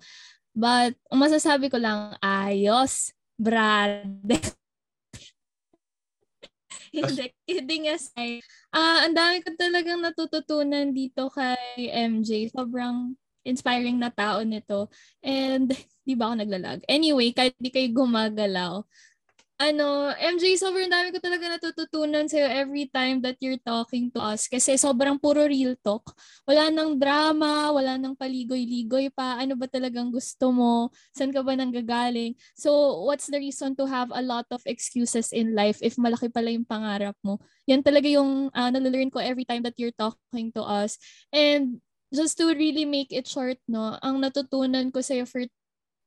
But, ang masasabi ko lang, ayos, brad. hindi, kidding aside. Ah, ang dami ko talagang natututunan dito kay MJ. Sobrang inspiring na tao nito. And, di ba ako naglalag? Anyway, kahit di kayo gumagalaw, ano, MJ, sobrang dami ko talaga natututunan sa'yo every time that you're talking to us. Kasi sobrang puro real talk. Wala nang drama, wala nang paligoy-ligoy pa. Ano ba talagang gusto mo? Saan ka ba nanggagaling? So, what's the reason to have a lot of excuses in life if malaki pala yung pangarap mo? Yan talaga yung uh, nalalearn ko every time that you're talking to us. And just to really make it short, no, ang natutunan ko sa'yo for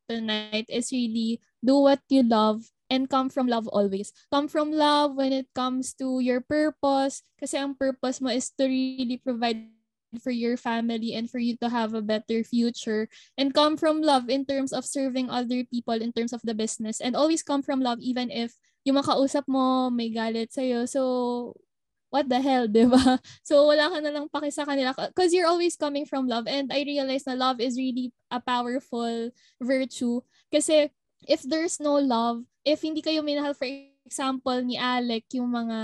tonight is really do what you love and come from love always. Come from love when it comes to your purpose kasi ang purpose mo is to really provide for your family and for you to have a better future and come from love in terms of serving other people in terms of the business and always come from love even if yung makausap mo may galit sa'yo. So, what the hell, di ba? So, wala ka na lang paki sa kanila because you're always coming from love and I realize na love is really a powerful virtue kasi if there's no love, if hindi kayo minahal, for example, ni Alec, yung mga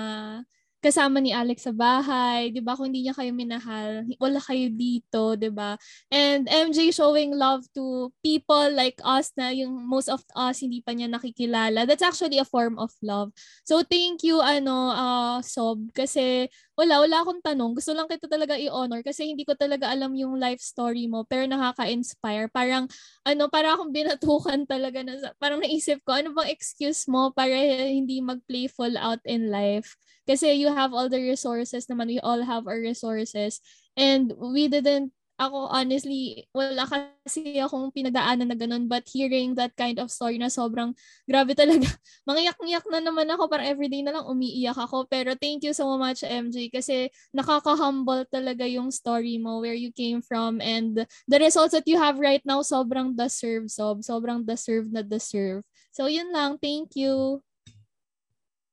kasama ni Alex sa bahay, 'di ba? Kung hindi niya kayo minahal, wala kayo dito, 'di ba? And MJ showing love to people like us na yung most of us hindi pa niya nakikilala. That's actually a form of love. So thank you ano uh, Sob kasi wala wala akong tanong. Gusto lang kita talaga i-honor kasi hindi ko talaga alam yung life story mo pero nakaka-inspire. Parang ano para akong binatukan talaga na parang naisip ko ano bang excuse mo para hindi mag-playful out in life. Kasi you have all the resources naman. We all have our resources. And we didn't, ako honestly, wala kasi akong pinagdaanan na ganun. But hearing that kind of story na sobrang grabe talaga. Mangiyak-ngiyak na naman ako. Parang everyday na lang umiiyak ako. Pero thank you so much, MJ. Kasi nakaka-humble talaga yung story mo, where you came from. And the results that you have right now, sobrang deserve, sob. Sobrang deserve na deserve. So yun lang. Thank you.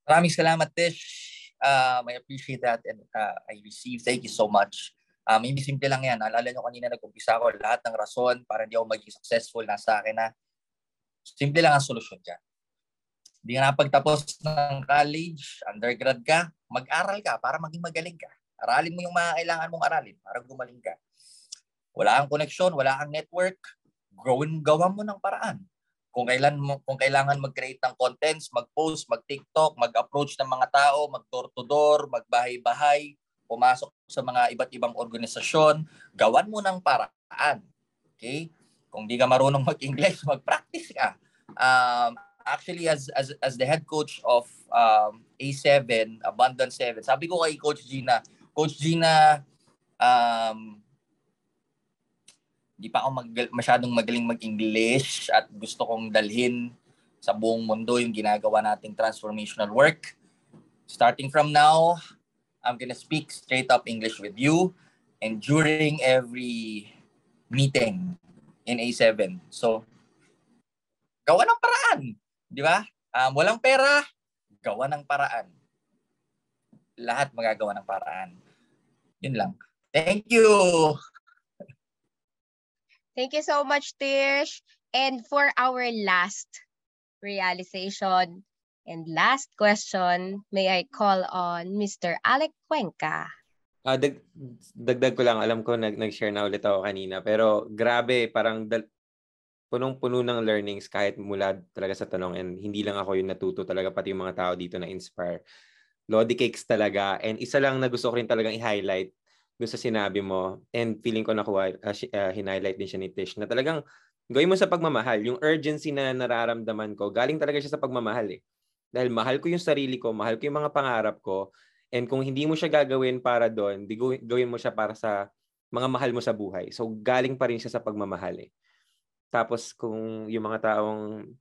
Maraming salamat, Tish. Um, I appreciate that and uh, I receive. Thank you so much. Um, hindi simple lang yan. Alala nyo kanina nag-umpisa ako lahat ng rason para hindi ako maging successful na sa akin na simple lang ang solusyon dyan. Hindi ka napagtapos ng college, undergrad ka, mag-aral ka para maging magaling ka. Aralin mo yung mga kailangan mong aralin para gumaling ka. Wala kang connection, wala kang network, gawin, gawa mo ng paraan kung kailan kung kailangan mag-create ng contents, mag-post, mag-TikTok, mag-approach ng mga tao, mag-door to door, magbahay-bahay, pumasok sa mga iba't ibang organisasyon, gawan mo ng paraan. Okay? Kung di ka marunong mag-English, mag-practice ka. Um, actually as as as the head coach of um, A7, Abundant 7, sabi ko kay Coach Gina, Coach Gina um, di pa ako mag, masyadong magaling mag-English at gusto kong dalhin sa buong mundo yung ginagawa nating transformational work. Starting from now, I'm gonna speak straight up English with you and during every meeting in A7. So, gawa ng paraan. Di ba? Um, walang pera, gawa ng paraan. Lahat magagawa ng paraan. Yun lang. Thank you! Thank you so much, Tish. And for our last realization and last question, may I call on Mr. Alec Cuenca. Uh, dag, dagdag ko lang, alam ko nag, nag-share na ulit ako kanina, pero grabe, parang dal, punong-puno ng learnings kahit mula talaga sa tanong and hindi lang ako yung natuto talaga, pati yung mga tao dito na inspire. Lodi cakes talaga. And isa lang na gusto ko rin talagang i-highlight doon sa sinabi mo and feeling ko nakuha, uh, uh, hin-highlight din siya ni Tish na talagang gawin mo sa pagmamahal. Yung urgency na nararamdaman ko, galing talaga siya sa pagmamahal eh. Dahil mahal ko yung sarili ko, mahal ko yung mga pangarap ko, and kung hindi mo siya gagawin para doon, di gawin mo siya para sa mga mahal mo sa buhay. So galing pa rin siya sa pagmamahal eh. Tapos kung yung mga taong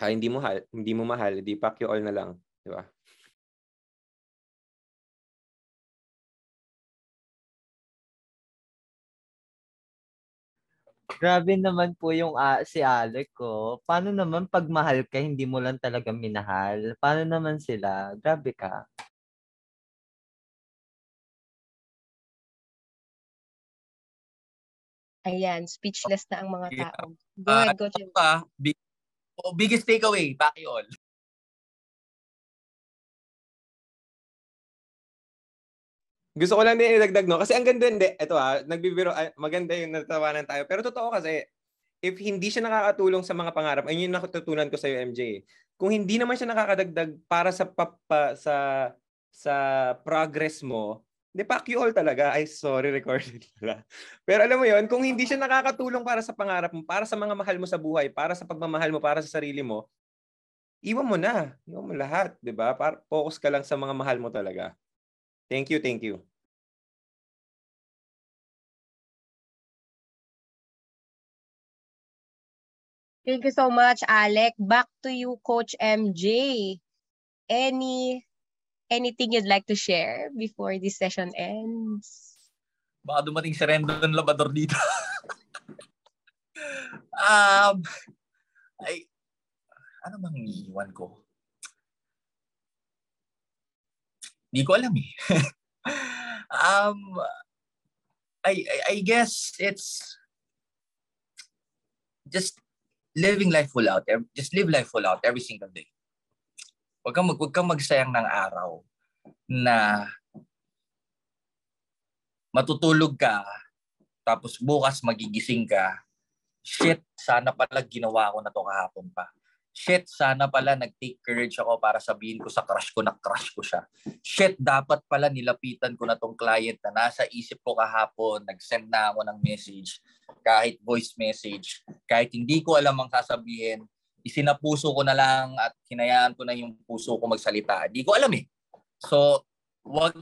ah, hindi mo mahal, hindi mo mahal, di pack you all na lang, di ba? Grabe naman po yung uh, si Alec ko. Paano naman pag mahal ka, hindi mo lang talaga minahal? Paano naman sila? Grabe ka. Ayan, speechless na ang mga tao. Go Ah, ahead, Coach. ano pa, big, oh, biggest takeaway, Pacquiao. Gusto ko lang din idagdag, no? Kasi ang ganda, hindi. Ito ah, nagbibiro, maganda yung natawanan tayo. Pero totoo kasi, if hindi siya nakakatulong sa mga pangarap, ayun yung natutunan ko sa MJ. Kung hindi naman siya nakakadagdag para sa papa, sa sa progress mo, di Pacquiao talaga. Ay, sorry, recorded pala. Pero alam mo yon kung hindi siya nakakatulong para sa pangarap mo, para sa mga mahal mo sa buhay, para sa pagmamahal mo, para sa sarili mo, iwan mo na. Iwan mo lahat, di ba? Para focus ka lang sa mga mahal mo talaga. Thank you, thank you. Thank you so much, Alec. Back to you, Coach MJ. Any anything you'd like to share before this session ends? Baka dumating si Rendon Labador dito. um, ay, ano bang iiwan ko? Hindi ko alam eh. um, I, I, I guess it's just living life full out. Just live life full out every single day. Huwag kang, mag, huwag kang magsayang ng araw na matutulog ka, tapos bukas magigising ka, shit, sana pala ginawa ko na to kahapon pa. Shit, sana pala nag-take courage ako para sabihin ko sa crush ko na crush ko siya. Shit, dapat pala nilapitan ko na tong client na nasa isip ko kahapon, nag-send na ako ng message, kahit voice message, kahit hindi ko alam ang sasabihin, isinapuso ko na lang at hinayaan ko na yung puso ko magsalita. Hindi ko alam eh. So, wag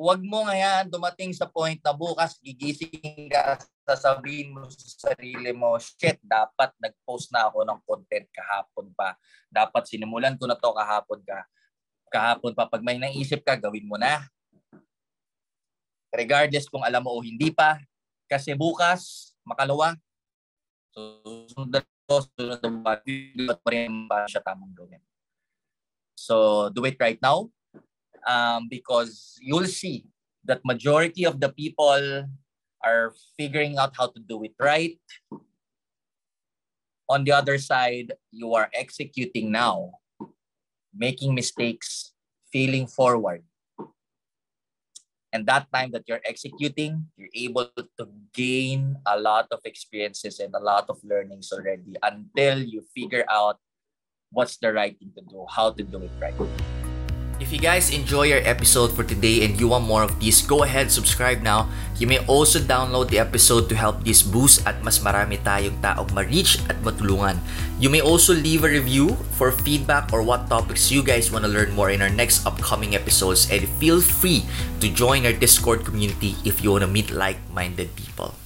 wag mo ngayon dumating sa point na bukas gigising ka sasabihin mo sa sarili mo, shit, dapat nag-post na ako ng content kahapon pa. Dapat sinimulan ko na to kahapon ka. Kahapon pa. Pag may naisip ka, gawin mo na. Regardless kung alam mo o hindi pa. Kasi bukas, makalawa, susunod to, susunod ang bagay, pa rin pa siya tamang gawin. So, do it right now um, because you'll see that majority of the people are figuring out how to do it right. On the other side, you are executing now, making mistakes, failing forward. And that time that you're executing, you're able to gain a lot of experiences and a lot of learnings already until you figure out what's the right thing to do, how to do it right. If you guys enjoy our episode for today and you want more of these, go ahead, subscribe now. You may also download the episode to help this boost at mas marami tayong taong ma-reach at matulungan. You may also leave a review for feedback or what topics you guys want to learn more in our next upcoming episodes and feel free to join our Discord community if you want to meet like-minded people.